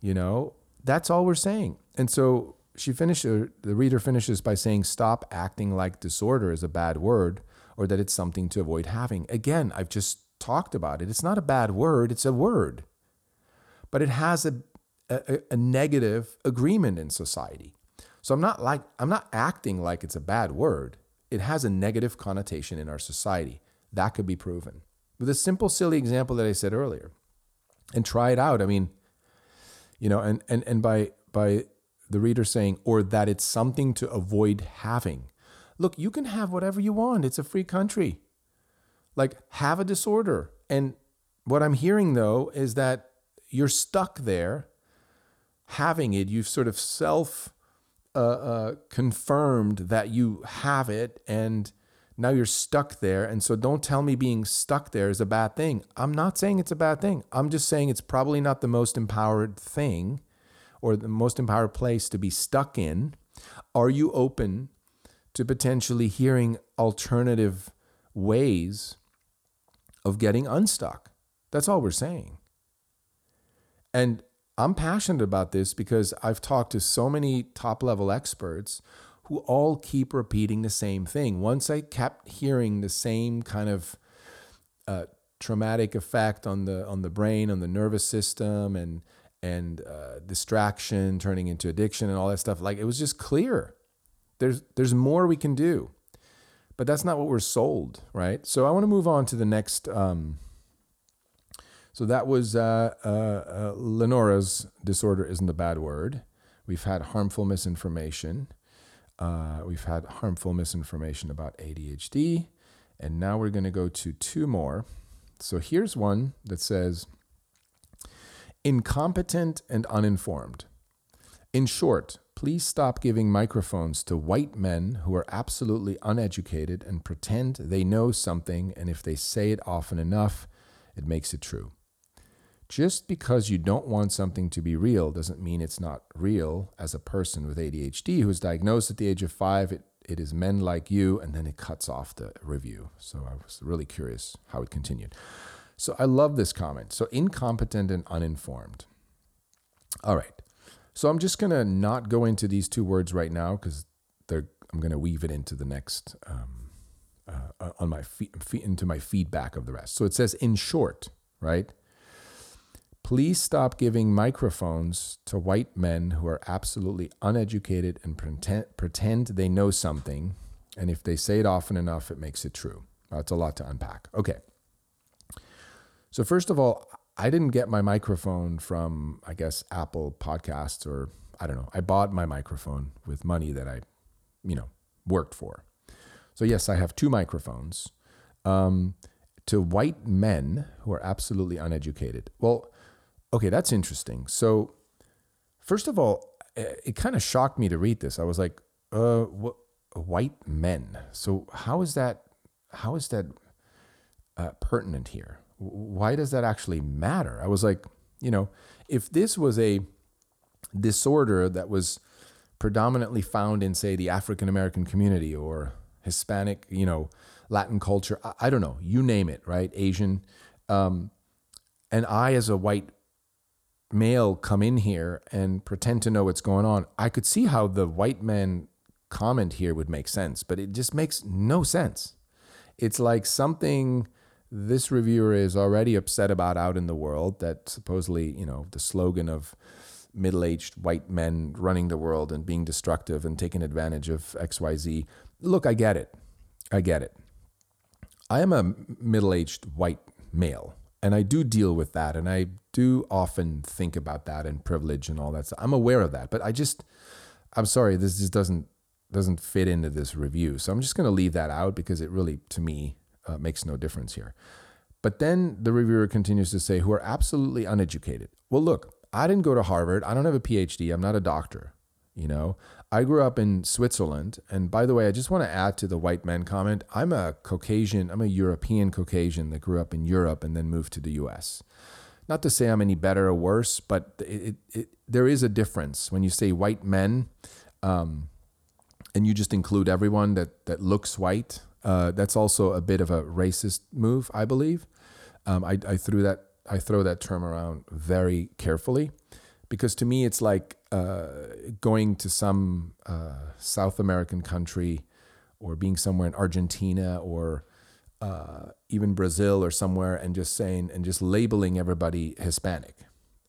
You know, that's all we're saying. And so she finishes, the reader finishes by saying, stop acting like disorder is a bad word or that it's something to avoid having. Again, I've just talked about it. It's not a bad word, it's a word. But it has a, a, a negative agreement in society. So I'm not like I'm not acting like it's a bad word. It has a negative connotation in our society. That could be proven. With a simple, silly example that I said earlier and try it out. I mean, you know, and and and by by the reader saying, or that it's something to avoid having. Look, you can have whatever you want. It's a free country. Like, have a disorder. And what I'm hearing though is that you're stuck there having it. You've sort of self uh, uh, confirmed that you have it. And now you're stuck there. And so don't tell me being stuck there is a bad thing. I'm not saying it's a bad thing. I'm just saying it's probably not the most empowered thing or the most empowered place to be stuck in. Are you open to potentially hearing alternative ways of getting unstuck? That's all we're saying. And I'm passionate about this because I've talked to so many top level experts who all keep repeating the same thing. Once I kept hearing the same kind of uh, traumatic effect on the on the brain, on the nervous system, and and uh, distraction turning into addiction and all that stuff, like it was just clear. There's there's more we can do, but that's not what we're sold, right? So I want to move on to the next. Um, so that was uh, uh, uh Lenora's disorder isn't a bad word. We've had harmful misinformation. Uh, we've had harmful misinformation about ADHD. And now we're going to go to two more. So here's one that says incompetent and uninformed. In short, please stop giving microphones to white men who are absolutely uneducated and pretend they know something, and if they say it often enough, it makes it true. Just because you don't want something to be real doesn't mean it's not real as a person with ADHD who was diagnosed at the age of five. It, it is men like you, and then it cuts off the review. So I was really curious how it continued. So I love this comment. So incompetent and uninformed. All right. So I'm just going to not go into these two words right now because I'm going to weave it into the next um, uh, on my feet into my feedback of the rest. So it says in short, right? Please stop giving microphones to white men who are absolutely uneducated and pretend, pretend they know something. And if they say it often enough, it makes it true. That's a lot to unpack. Okay. So, first of all, I didn't get my microphone from, I guess, Apple Podcasts or I don't know. I bought my microphone with money that I, you know, worked for. So, yes, I have two microphones. Um, to white men who are absolutely uneducated. Well, okay, that's interesting. So, first of all, eh, it kind of shocked me to read this. I was like, uh, what, white men. So how is that? How is that uh, pertinent here? Why does that actually matter? I was like, you know, if this was a disorder that was predominantly found in, say, the African American community or Hispanic, you know, Latin culture, I, I don't know, you name it, right? Asian. Um, and I, as a white male, come in here and pretend to know what's going on, I could see how the white man comment here would make sense, but it just makes no sense. It's like something this reviewer is already upset about out in the world that supposedly, you know, the slogan of middle aged white men running the world and being destructive and taking advantage of XYZ. Look, I get it. I get it. I am a middle aged white male and I do deal with that. And I do often think about that and privilege and all that stuff. I'm aware of that, but I just, I'm sorry, this just doesn't doesn't fit into this review. So I'm just going to leave that out because it really, to me, uh, makes no difference here. But then the reviewer continues to say, who are absolutely uneducated. Well, look, I didn't go to Harvard. I don't have a PhD. I'm not a doctor. You know, I grew up in Switzerland. And by the way, I just want to add to the white men comment I'm a Caucasian, I'm a European Caucasian that grew up in Europe and then moved to the US. Not to say I'm any better or worse, but it, it, there is a difference. When you say white men, um, and you just include everyone that, that looks white, uh, that's also a bit of a racist move, I believe. Um, I, I threw that I throw that term around very carefully because to me it's like uh, going to some uh, South American country or being somewhere in Argentina or uh, even Brazil or somewhere and just saying and just labeling everybody Hispanic.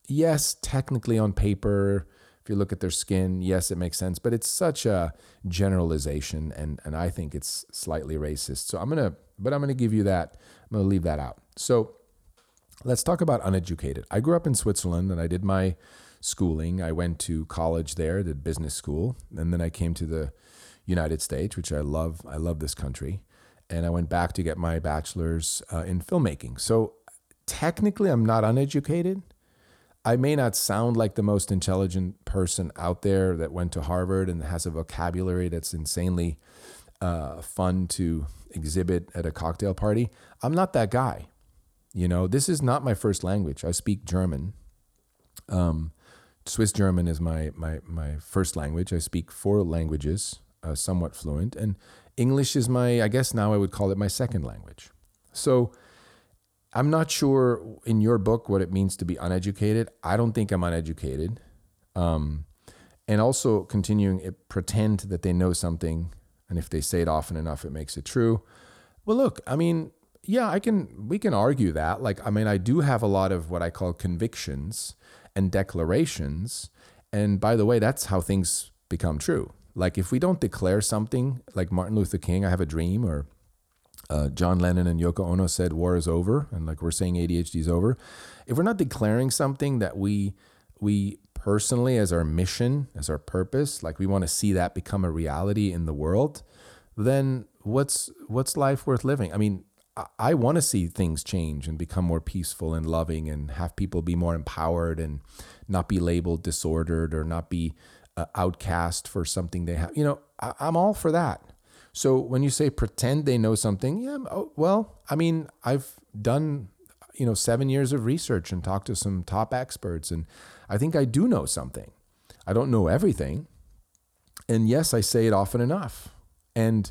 Yes, technically on paper, if you look at their skin, yes, it makes sense, but it's such a generalization, and and I think it's slightly racist. So I'm gonna, but I'm gonna give you that. I'm gonna leave that out. So let's talk about uneducated. I grew up in Switzerland, and I did my schooling. I went to college there, did business school, and then I came to the United States, which I love. I love this country, and I went back to get my bachelor's uh, in filmmaking. So technically, I'm not uneducated I may not sound like the most intelligent person out there that went to Harvard and has a vocabulary that's insanely uh, fun to exhibit at a cocktail party. I'm not that guy. You know, this is not my first language. I speak German. Um, Swiss German is my, my, my first language. I speak four languages, uh, somewhat fluent. And English is my, I guess now I would call it my second language. So, I'm not sure in your book what it means to be uneducated. I don't think I'm uneducated. Um, and also continuing it, pretend that they know something, and if they say it often enough, it makes it true. Well, look, I mean, yeah, I can. We can argue that. Like, I mean, I do have a lot of what I call convictions and declarations. And by the way, that's how things become true. Like, if we don't declare something, like Martin Luther King, I have a dream, or uh, John Lennon and Yoko Ono said war is over, and like we're saying ADHD is over. If we're not declaring something that we we personally as our mission, as our purpose, like we want to see that become a reality in the world, then what's what's life worth living? I mean, I, want to see things change and become more peaceful and loving, and have people be more empowered and not be labeled disordered or not be uh, outcast for something they have. You know, I, I'm all for that. So when you say pretend they know something, yeah, oh, well, I mean, I've done, you know, seven years of research and talked to some top experts, and I think I do know something. I don't know everything. And yes, I say it often enough. And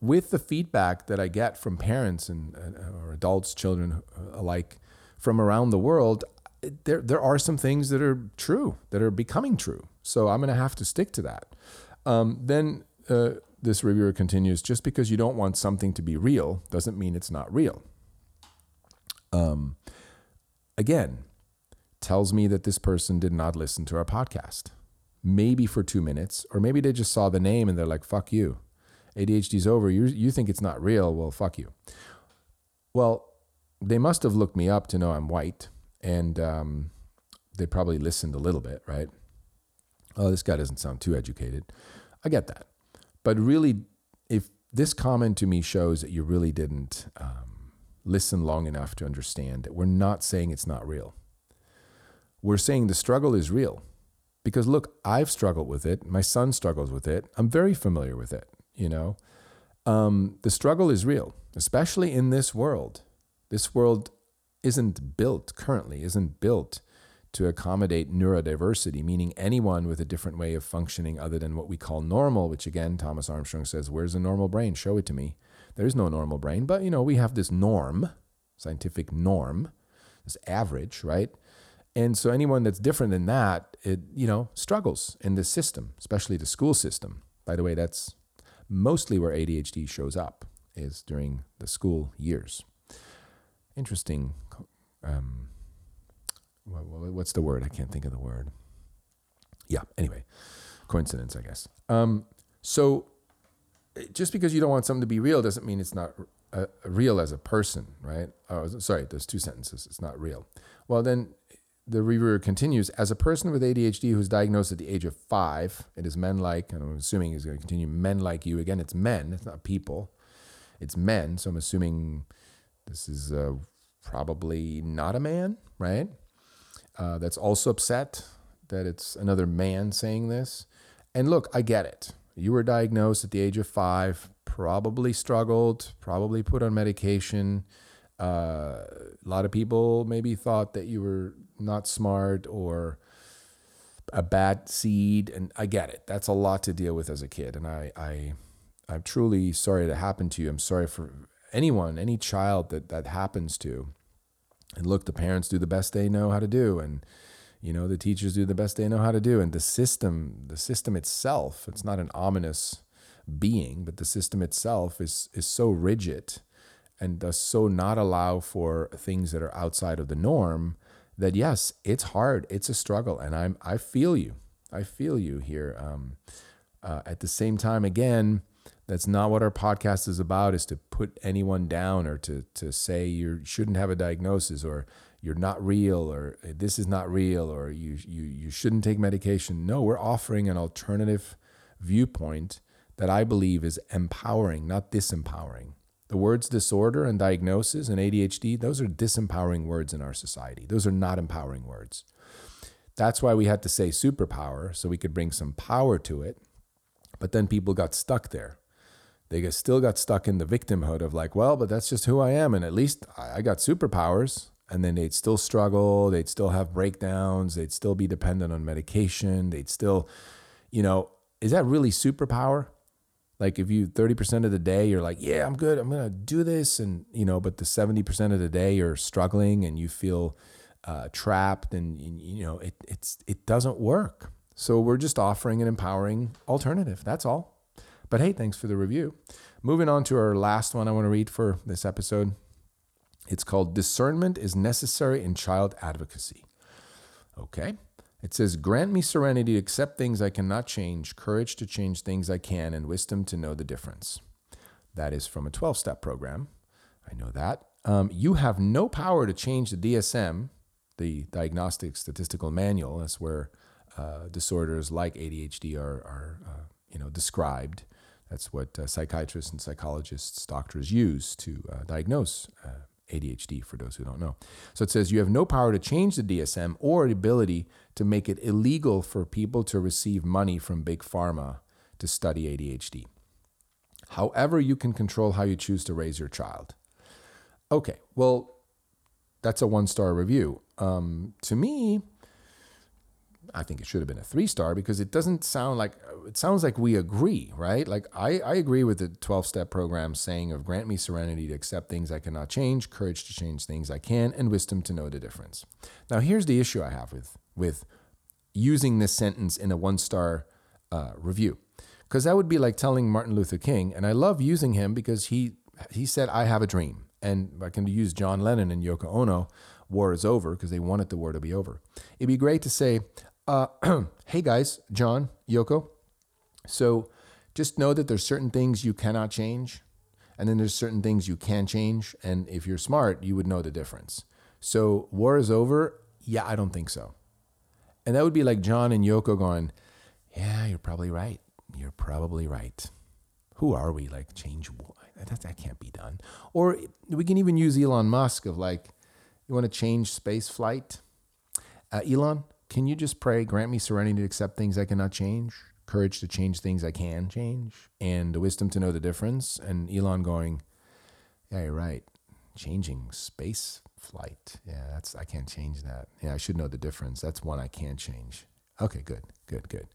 with the feedback that I get from parents and or adults, children alike from around the world, there there are some things that are true that are becoming true. So I'm going to have to stick to that. Um, then uh, this reviewer continues just because you don't want something to be real doesn't mean it's not real. Um, again, tells me that this person did not listen to our podcast. Maybe for two minutes, or maybe they just saw the name and they're like, fuck you. ADHD's over. You, you think it's not real. Well, fuck you. Well, they must have looked me up to know I'm white, and um, they probably listened a little bit, right? Oh, this guy doesn't sound too educated. I get that. But really, if this comment to me shows that you really didn't um, listen long enough to understand that we're not saying it's not real. We're saying the struggle is real. Because look, I've struggled with it. My son struggles with it. I'm very familiar with it, you know. Um, the struggle is real, especially in this world. This world isn't built currently, isn't built to accommodate neurodiversity, meaning anyone with a different way of functioning other than what we call normal, which again, Thomas Armstrong says, Where's a normal brain? Show it to me. There's no normal brain, but you know, we have this norm, scientific norm, this average, right? And so anyone that's different than that, it you know, struggles in this system, especially the school system. By the way, that's mostly where ADHD shows up is during the school years. Interesting. Um, what's the word? I can't think of the word. Yeah. Anyway, coincidence, I guess. Um, so just because you don't want something to be real doesn't mean it's not uh, real as a person, right? Oh, sorry, there's two sentences. It's not real. Well, then the reviewer continues As a person with ADHD who's diagnosed at the age of five, it is men like, and I'm assuming he's going to continue, men like you. Again, it's men, it's not people, it's men. So I'm assuming this is uh, probably not a man, right? Uh, that's also upset that it's another man saying this. And look, I get it. You were diagnosed at the age of five, probably struggled, probably put on medication. Uh, a lot of people maybe thought that you were not smart or a bad seed, and I get it. That's a lot to deal with as a kid, and I, I, I'm truly sorry that happened to you. I'm sorry for anyone, any child that that happens to. And look, the parents do the best they know how to do, and you know the teachers do the best they know how to do, and the system, the system itself, it's not an ominous being, but the system itself is is so rigid and does so not allow for things that are outside of the norm that yes, it's hard, it's a struggle, and I'm I feel you, I feel you here. Um, uh, at the same time, again, that's not what our podcast is about. Is to put anyone down or to to say you shouldn't have a diagnosis or you're not real or this is not real or you you you shouldn't take medication. No, we're offering an alternative viewpoint that I believe is empowering, not disempowering. The words disorder and diagnosis and ADHD, those are disempowering words in our society. Those are not empowering words. That's why we had to say superpower, so we could bring some power to it. But then people got stuck there. They still got stuck in the victimhood of like, well, but that's just who I am. And at least I got superpowers. And then they'd still struggle. They'd still have breakdowns. They'd still be dependent on medication. They'd still, you know, is that really superpower? Like if you 30% of the day you're like, yeah, I'm good. I'm to do this and you know, but the 70% of the day you're struggling and you feel uh, trapped and you know, it it's it doesn't work. So we're just offering an empowering alternative. That's all. But hey, thanks for the review. Moving on to our last one I want to read for this episode. It's called Discernment is Necessary in Child Advocacy. Okay. It says, Grant me serenity to accept things I cannot change, courage to change things I can, and wisdom to know the difference. That is from a 12 step program. I know that. Um, you have no power to change the DSM, the Diagnostic Statistical Manual. That's where uh, disorders like ADHD are, are uh, you know, described. That's what uh, psychiatrists and psychologists, doctors use to uh, diagnose uh, ADHD, for those who don't know. So it says you have no power to change the DSM or the ability to make it illegal for people to receive money from big pharma to study ADHD. However, you can control how you choose to raise your child. Okay, well, that's a one star review. Um, to me, I think it should have been a three star because it doesn't sound like it sounds like we agree, right? Like I, I agree with the 12 step program saying of grant me serenity to accept things I cannot change, courage to change things I can, and wisdom to know the difference. Now here's the issue I have with with using this sentence in a one star uh, review. Because that would be like telling Martin Luther King, and I love using him because he he said, I have a dream. And I can use John Lennon and Yoko Ono, war is over, because they wanted the war to be over. It'd be great to say, uh, hey guys, John, Yoko. So just know that there's certain things you cannot change, and then there's certain things you can change. And if you're smart, you would know the difference. So war is over? Yeah, I don't think so. And that would be like John and Yoko going, Yeah, you're probably right. You're probably right. Who are we? Like, change war? that, that can't be done. Or we can even use Elon Musk of like, you want to change space flight? Uh, Elon, can you just pray, grant me serenity to accept things I cannot change, courage to change things I can change, and the wisdom to know the difference? And Elon going, yeah, you're right. Changing space flight. Yeah, that's I can't change that. Yeah, I should know the difference. That's one I can't change. Okay, good, good, good.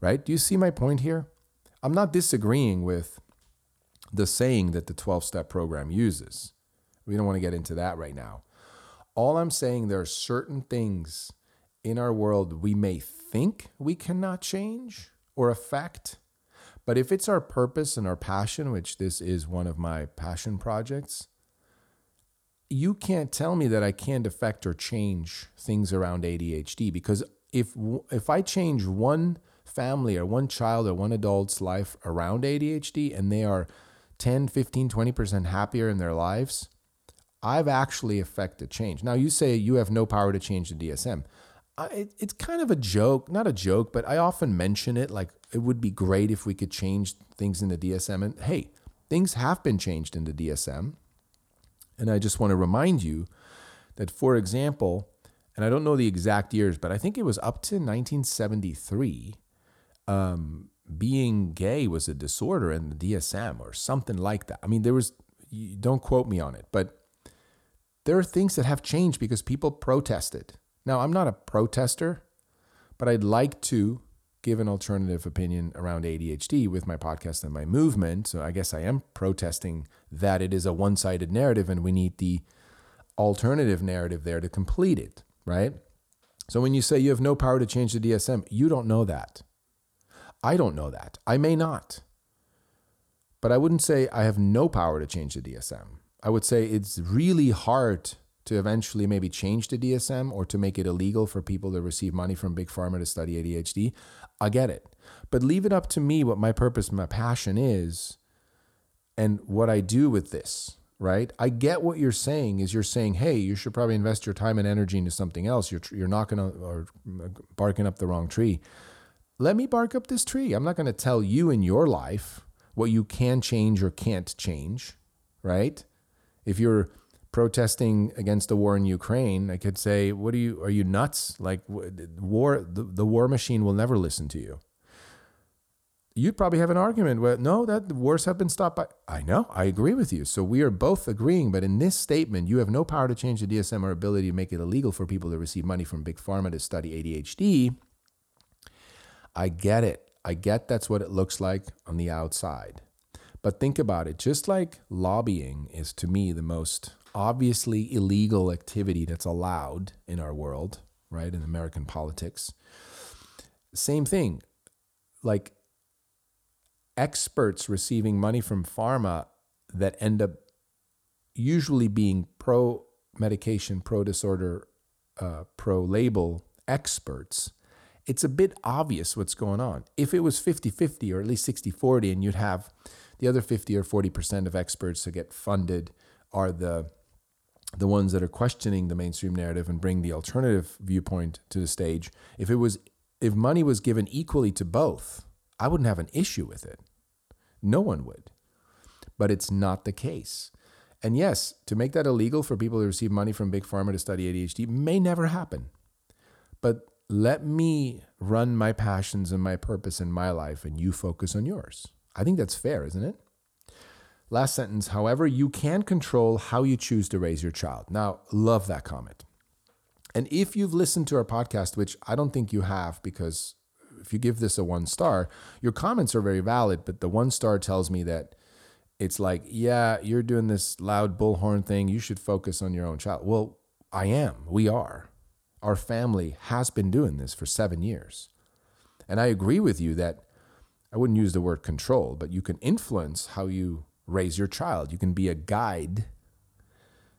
Right? Do you see my point here? I'm not disagreeing with the saying that the 12 step program uses. We don't want to get into that right now. All I'm saying there are certain things in our world we may think we cannot change or affect. But if it's our purpose and our passion, which this is one of my passion projects, you can't tell me that I can't affect or change things around ADHD because if if I change one family or one child or one adult's life around ADHD and they are 10, 15, 20% happier in their lives, I've actually affected change. Now, you say you have no power to change the DSM. It, it's kind of a joke, not a joke, but I often mention it like it would be great if we could change things in the DSM. And hey, things have been changed in the DSM. And I just want to remind you that, for example, and I don't know the exact years, but I think it was up to 1973. Um, being gay was a disorder in the DSM or something like that. I mean, there was, don't quote me on it, but there are things that have changed because people protested. Now, I'm not a protester, but I'd like to give an alternative opinion around ADHD with my podcast and my movement. So I guess I am protesting that it is a one sided narrative and we need the alternative narrative there to complete it, right? So when you say you have no power to change the DSM, you don't know that. I don't know that. I may not. But I wouldn't say I have no power to change the DSM. I would say it's really hard to eventually maybe change the DSM or to make it illegal for people to receive money from Big Pharma to study ADHD. I get it. But leave it up to me what my purpose, my passion is, and what I do with this, right? I get what you're saying is you're saying, hey, you should probably invest your time and energy into something else. You're, you're knocking or uh, barking up the wrong tree let me bark up this tree. I'm not going to tell you in your life what you can change or can't change, right? If you're protesting against the war in Ukraine, I could say, "What are you? Are you nuts? Like war? The, the war machine will never listen to you." You'd probably have an argument. Well, no, that the wars have been stopped by. I know, I agree with you. So we are both agreeing. But in this statement, you have no power to change the DSM or ability to make it illegal for people to receive money from big pharma to study ADHD. I get it. I get that's what it looks like on the outside. But think about it just like lobbying is to me the most obviously illegal activity that's allowed in our world, right? In American politics. Same thing. Like experts receiving money from pharma that end up usually being pro medication, pro disorder, uh, pro label experts it's a bit obvious what's going on. If it was 50 50 or at least 60 40, and you'd have the other 50 or 40% of experts that get funded are the the ones that are questioning the mainstream narrative and bring the alternative viewpoint to the stage. If it was if money was given equally to both, I wouldn't have an issue with it. No one would. But it's not the case. And yes, to make that illegal for people to receive money from big pharma to study ADHD may never happen. But let me run my passions and my purpose in my life and you focus on yours. I think that's fair, isn't it? Last sentence, however, you can control how you choose to raise your child. Now, love that comment. And if you've listened to our podcast, which I don't think you have, because if you give this a one star, your comments are very valid, but the one star tells me that it's like, yeah, you're doing this loud bullhorn thing. You should focus on your own child. Well, I am. We are our family has been doing this for seven years. And I agree with you that I wouldn't use the word control, but you can influence how you raise your child. You can be a guide.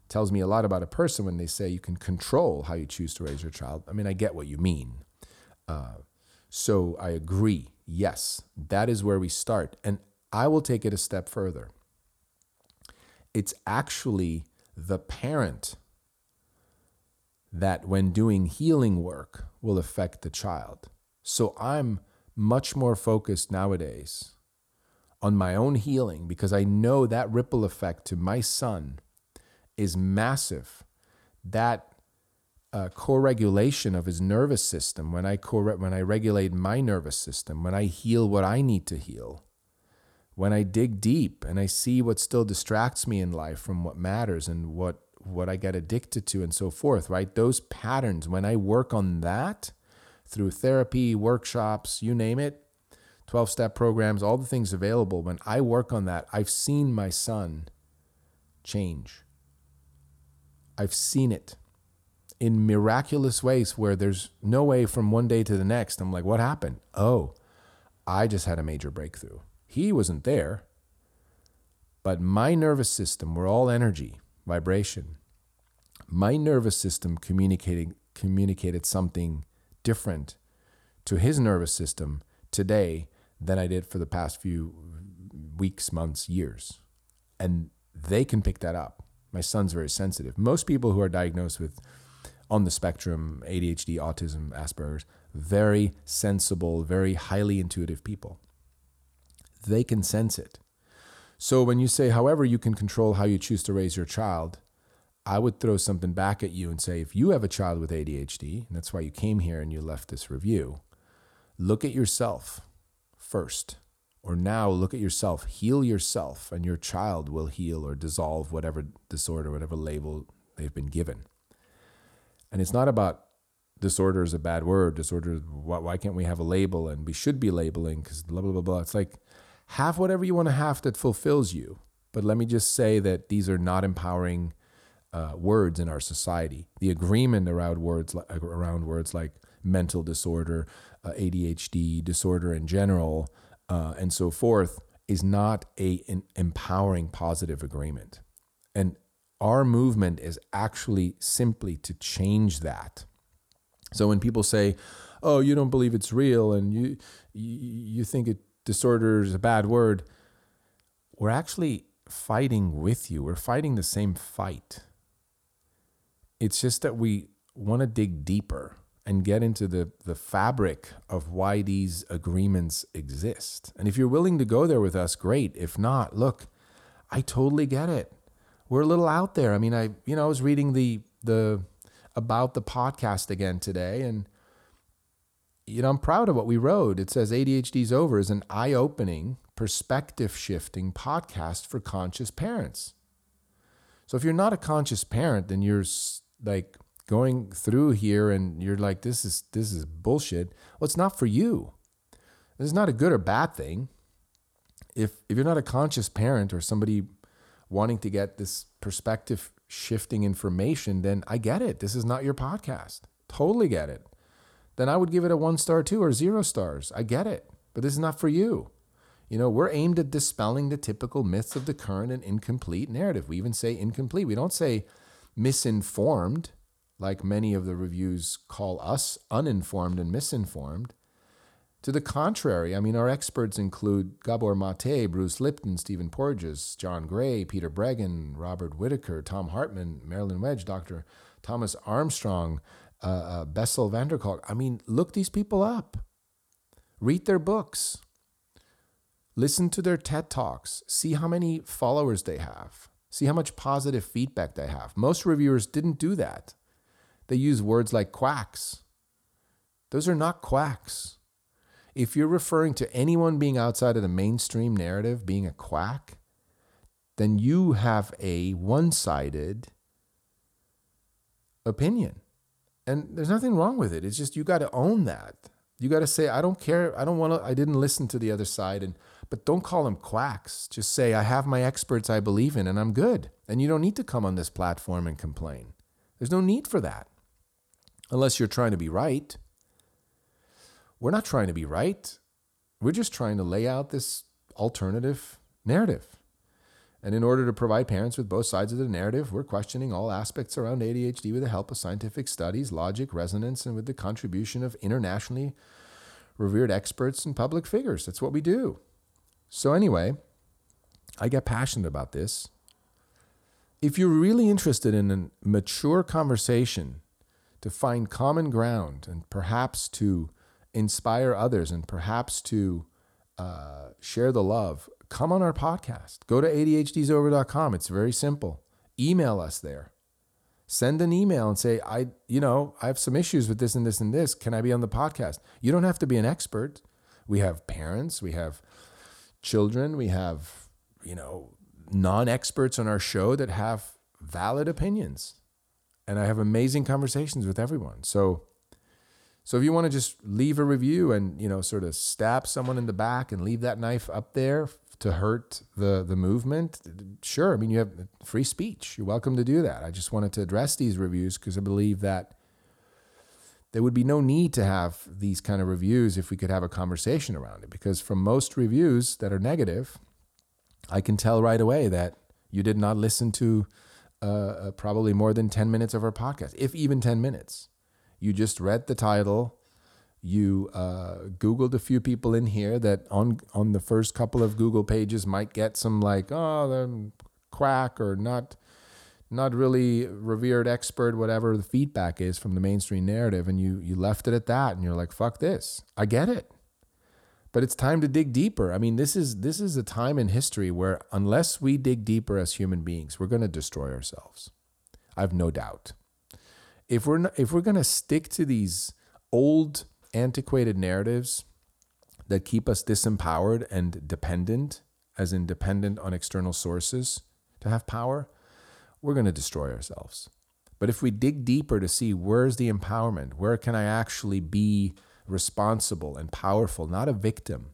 tells me a lot about a person when they say you can control how you choose to raise your child. I mean, I get what you mean. Uh, so I agree. Yes, that is where we start. And I will take it a step further. It's actually the parent that when doing healing work will affect the child. So I'm much more focused nowadays on my own healing because I know that ripple effect to my son is massive. That uh, co-regulation of his nervous system when I co- when I regulate my nervous system, when I heal what I need to heal, when I dig deep and I see what still distracts me in life from what matters and what what I get addicted to and so forth, right? Those patterns, when I work on that through therapy, workshops, you name it, 12 step programs, all the things available, when I work on that, I've seen my son change. I've seen it in miraculous ways where there's no way from one day to the next. I'm like, what happened? Oh, I just had a major breakthrough. He wasn't there, but my nervous system, we're all energy, vibration. My nervous system communicating communicated something different to his nervous system today than I did for the past few weeks, months, years. And they can pick that up. My son's very sensitive. Most people who are diagnosed with on the spectrum, ADHD, autism, Asperger's, very sensible, very highly intuitive people. They can sense it. So when you say, however, you can control how you choose to raise your child, I would throw something back at you and say, if you have a child with ADHD, and that's why you came here and you left this review, look at yourself first. Or now look at yourself, heal yourself, and your child will heal or dissolve whatever disorder, whatever label they've been given. And it's not about disorder is a bad word. Disorder, why, can't we have a label? And we should be labeling because blah, blah, blah, blah. It's like have whatever you want to have that fulfills you. But let me just say that these are not empowering uh, words in our society. The agreement around words, around words like mental disorder, uh, ADHD, disorder in general, uh, and so forth, is not a an empowering positive agreement. And our movement is actually simply to change that. So when people say, "Oh, you don't believe it's real," and you you think it disorder is a bad word, we're actually fighting with you. We're fighting the same fight. It's just that we want to dig deeper and get into the, the fabric of why these agreements exist. And if you're willing to go there with us, great. If not, look, I totally get it we're a little out there. I mean, I you know I was reading the the about the podcast again today, and you know I'm proud of what we wrote. It says ADHD's over is an eye-opening, perspective shifting podcast for conscious parents. So if you're not a conscious parent, then you're like going through here and you're like this is this is bullshit. Well, it's not for you. This is not a good or bad thing. If if you're not a conscious parent or somebody wanting to get this perspective shifting information, then I get it. This is not your podcast. Totally get it. Then I would give it a one star, two, or zero stars. I get it. But this is not for you. You know, we're aimed at dispelling the typical myths of the current and incomplete narrative. We even say incomplete. We don't say misinformed, like many of the reviews call us uninformed and misinformed. To the contrary, I mean, our experts include Gabor Mate, Bruce Lipton, Stephen Porges, John Gray, Peter Breggin, Robert Whitaker, Thom Hartmann, Marilyn Wedge, Dr. Thomas Armstrong, uh, uh, Bessel van der Kolk. I mean, look these people up. Read their books. Listen to their TED Talks. See how many followers they have. See how much positive feedback they have. Most reviewers didn't do that. They use words like quacks. Those are not quacks if you're referring to anyone being outside of the mainstream narrative being a quack, then you have a one sided opinion. And there's nothing wrong with it. It's just you got to own that. You got to say, I don't care. I don't want to, I didn't listen to the other side. And, but don't call them quacks. Just say, I have my experts I believe in and I'm good. And you don't need to come on this platform and complain. There's no need for that unless you're trying to be right. We're not trying to be right. We're just trying to lay out this alternative narrative. And in order to provide parents with both sides of the narrative, we're questioning all aspects around ADHD with the help of scientific studies, logic, resonance, and with the contribution of internationally revered experts and public figures. That's what we do. So, anyway, I get passionate about this. If you're really interested in a mature conversation to find common ground and perhaps to inspire others and perhaps to uh, share the love, come on our podcast. Go to ADHDsover.com. It's very simple. Email us there. Send an email and say, I, you know, I have some issues with this and this and this. Can I be on the podcast? You don't have to be an expert. We have parents, we have children, we have, you know, non experts on our show that have valid opinions. And I have amazing conversations with everyone. So, so if you want to just leave a review and you know sort of stab someone in the back and leave that knife up there to hurt the the movement, sure. I mean you have free speech. You're welcome to do that. I just wanted to address these reviews because I believe that there would be no need to have these kind of reviews if we could have a conversation around it. Because from most reviews that are negative, I can tell right away that you did not listen to uh, uh probably more than 10 minutes of our podcast, if even 10 minutes. You just read the title. You uh, Googled a few people in here that on on the first couple of Google pages might get some like, oh, they're quack or not not really revered expert, whatever the feedback is from the mainstream narrative, and you you left it at that, and you're like, fuck this. I get it. But it's time to dig deeper. I mean, this is this is a time in history where unless we dig deeper as human beings, we're going to destroy ourselves. I have no doubt if we're not, if we're going to stick to these old antiquated narratives that keep us disempowered and dependent as independent on external sources to have power, we're going to destroy ourselves. But if we dig deeper to see where's the empowerment, where can I actually be responsible and powerful, not a victim?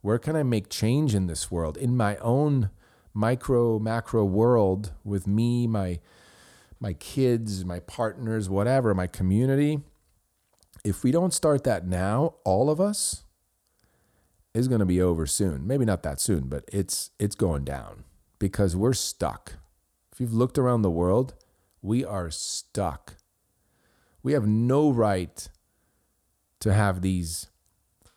Where can I make change in this world, in my own micro, macro world with me, my my kids, my partners, whatever, my community, if we don't start that now, all of us is going to be over soon. Maybe not that soon, but it's it's going down because we're stuck. If you've looked around the world, we are stuck. We have no right to have these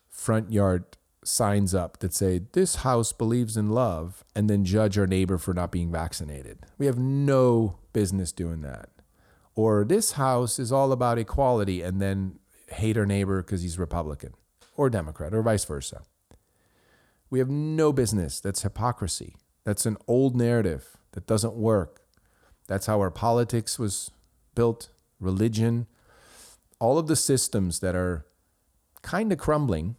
front yard signs up that say, This house believes in love, and then judge our neighbor for not being vaccinated. We have no business doing that. Or this house is all about equality, and then hate our neighbor because he's Republican or Democrat or vice versa. We have no business. That's hypocrisy. That's an old narrative that doesn't work. That's how our politics was built, religion, all of the systems that are kind of crumbling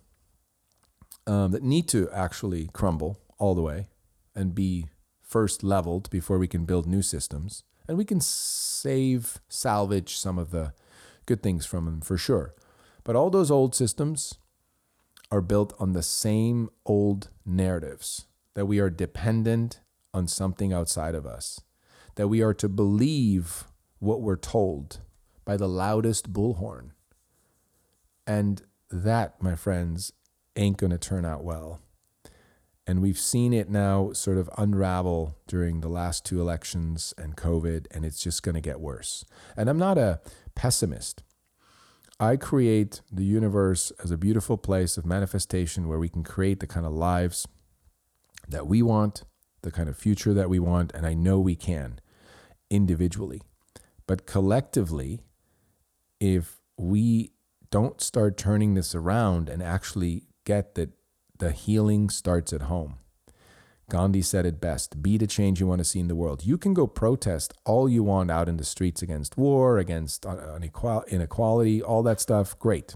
um, that need to actually crumble all the way and be first leveled before we can build new systems. And we can save, salvage some of the good things from them for sure. But all those old systems are built on the same old narratives that we are dependent on something outside of us, that we are to believe what we're told by the loudest bullhorn. And that, my friends, ain't going to turn out well. And we've seen it now sort of unravel during the last two elections and COVID, and it's just going to get worse. And I'm not a pessimist. I create the universe as a beautiful place of manifestation where we can create the kind of lives that we want, the kind of future that we want, and I know we can individually. But collectively, if we don't start turning this around and actually get that the healing starts at home. Gandhi said it best be the change you want to see in the world. You can go protest all you want out in the streets against war, against inequality, all that stuff. Great.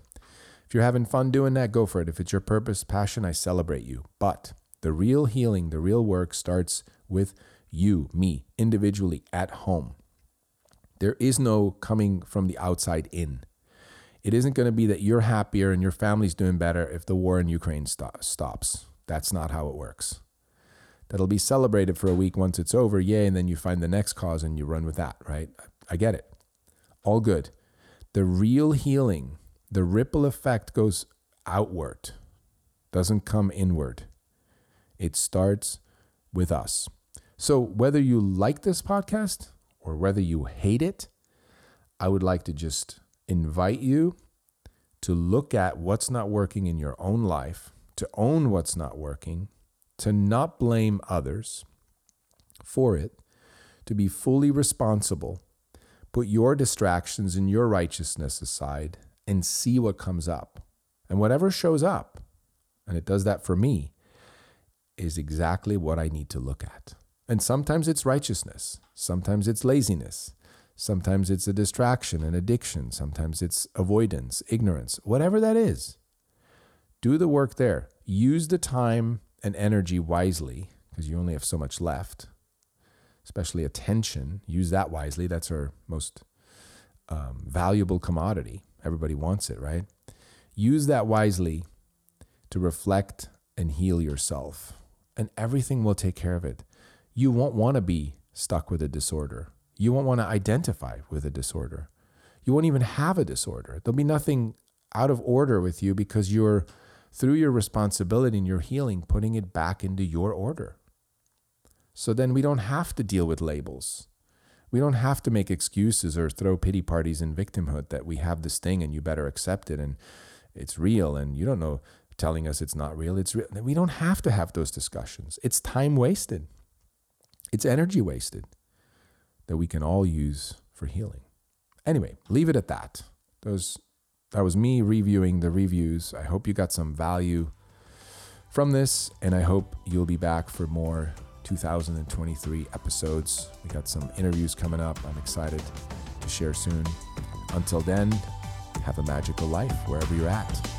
If you're having fun doing that, go for it. If it's your purpose, passion, I celebrate you. But the real healing, the real work starts with you, me, individually at home. There is no coming from the outside in. It isn't going to be that you're happier and your family's doing better if the war in Ukraine st- stops. That's not how it works. That'll be celebrated for a week once it's over, yay, and then you find the next cause and you run with that, right? I get it. All good. The real healing, the ripple effect goes outward, doesn't come inward. It starts with us. So, whether you like this podcast or whether you hate it, I would like to just invite you to look at what's not working in your own life, to own what's not working, to not blame others for it, to be fully responsible, put your distractions and your righteousness aside, and see what comes up. And whatever shows up, and it does that for me, is exactly what I need to look at. And sometimes it's righteousness, sometimes it's laziness, sometimes it's a distraction, an addiction, sometimes it's avoidance, ignorance, whatever that is. Do the work there. Use the time and energy wisely because you only have so much left, especially attention. Use that wisely. That's our most um, valuable commodity. Everybody wants it, right? Use that wisely to reflect and heal yourself, and everything will take care of it. You won't want to be stuck with a disorder. You won't want to identify with a disorder. You won't even have a disorder. There'll be nothing out of order with you because you're, through your responsibility and your healing, putting it back into your order. So then we don't have to deal with labels. We don't have to make excuses or throw pity parties in victimhood that we have this thing and you better accept it and it's real and you don't know telling us it's not real. It's real. We don't have to have those discussions. It's time wasted. It's energy wasted that we can all use for healing. Anyway, leave it at that. Those that was me reviewing the reviews. I hope you got some value from this and I hope you'll be back for more 2023 episodes. We got some interviews coming up. I'm excited to share soon. Until then, have a magical life wherever you're at.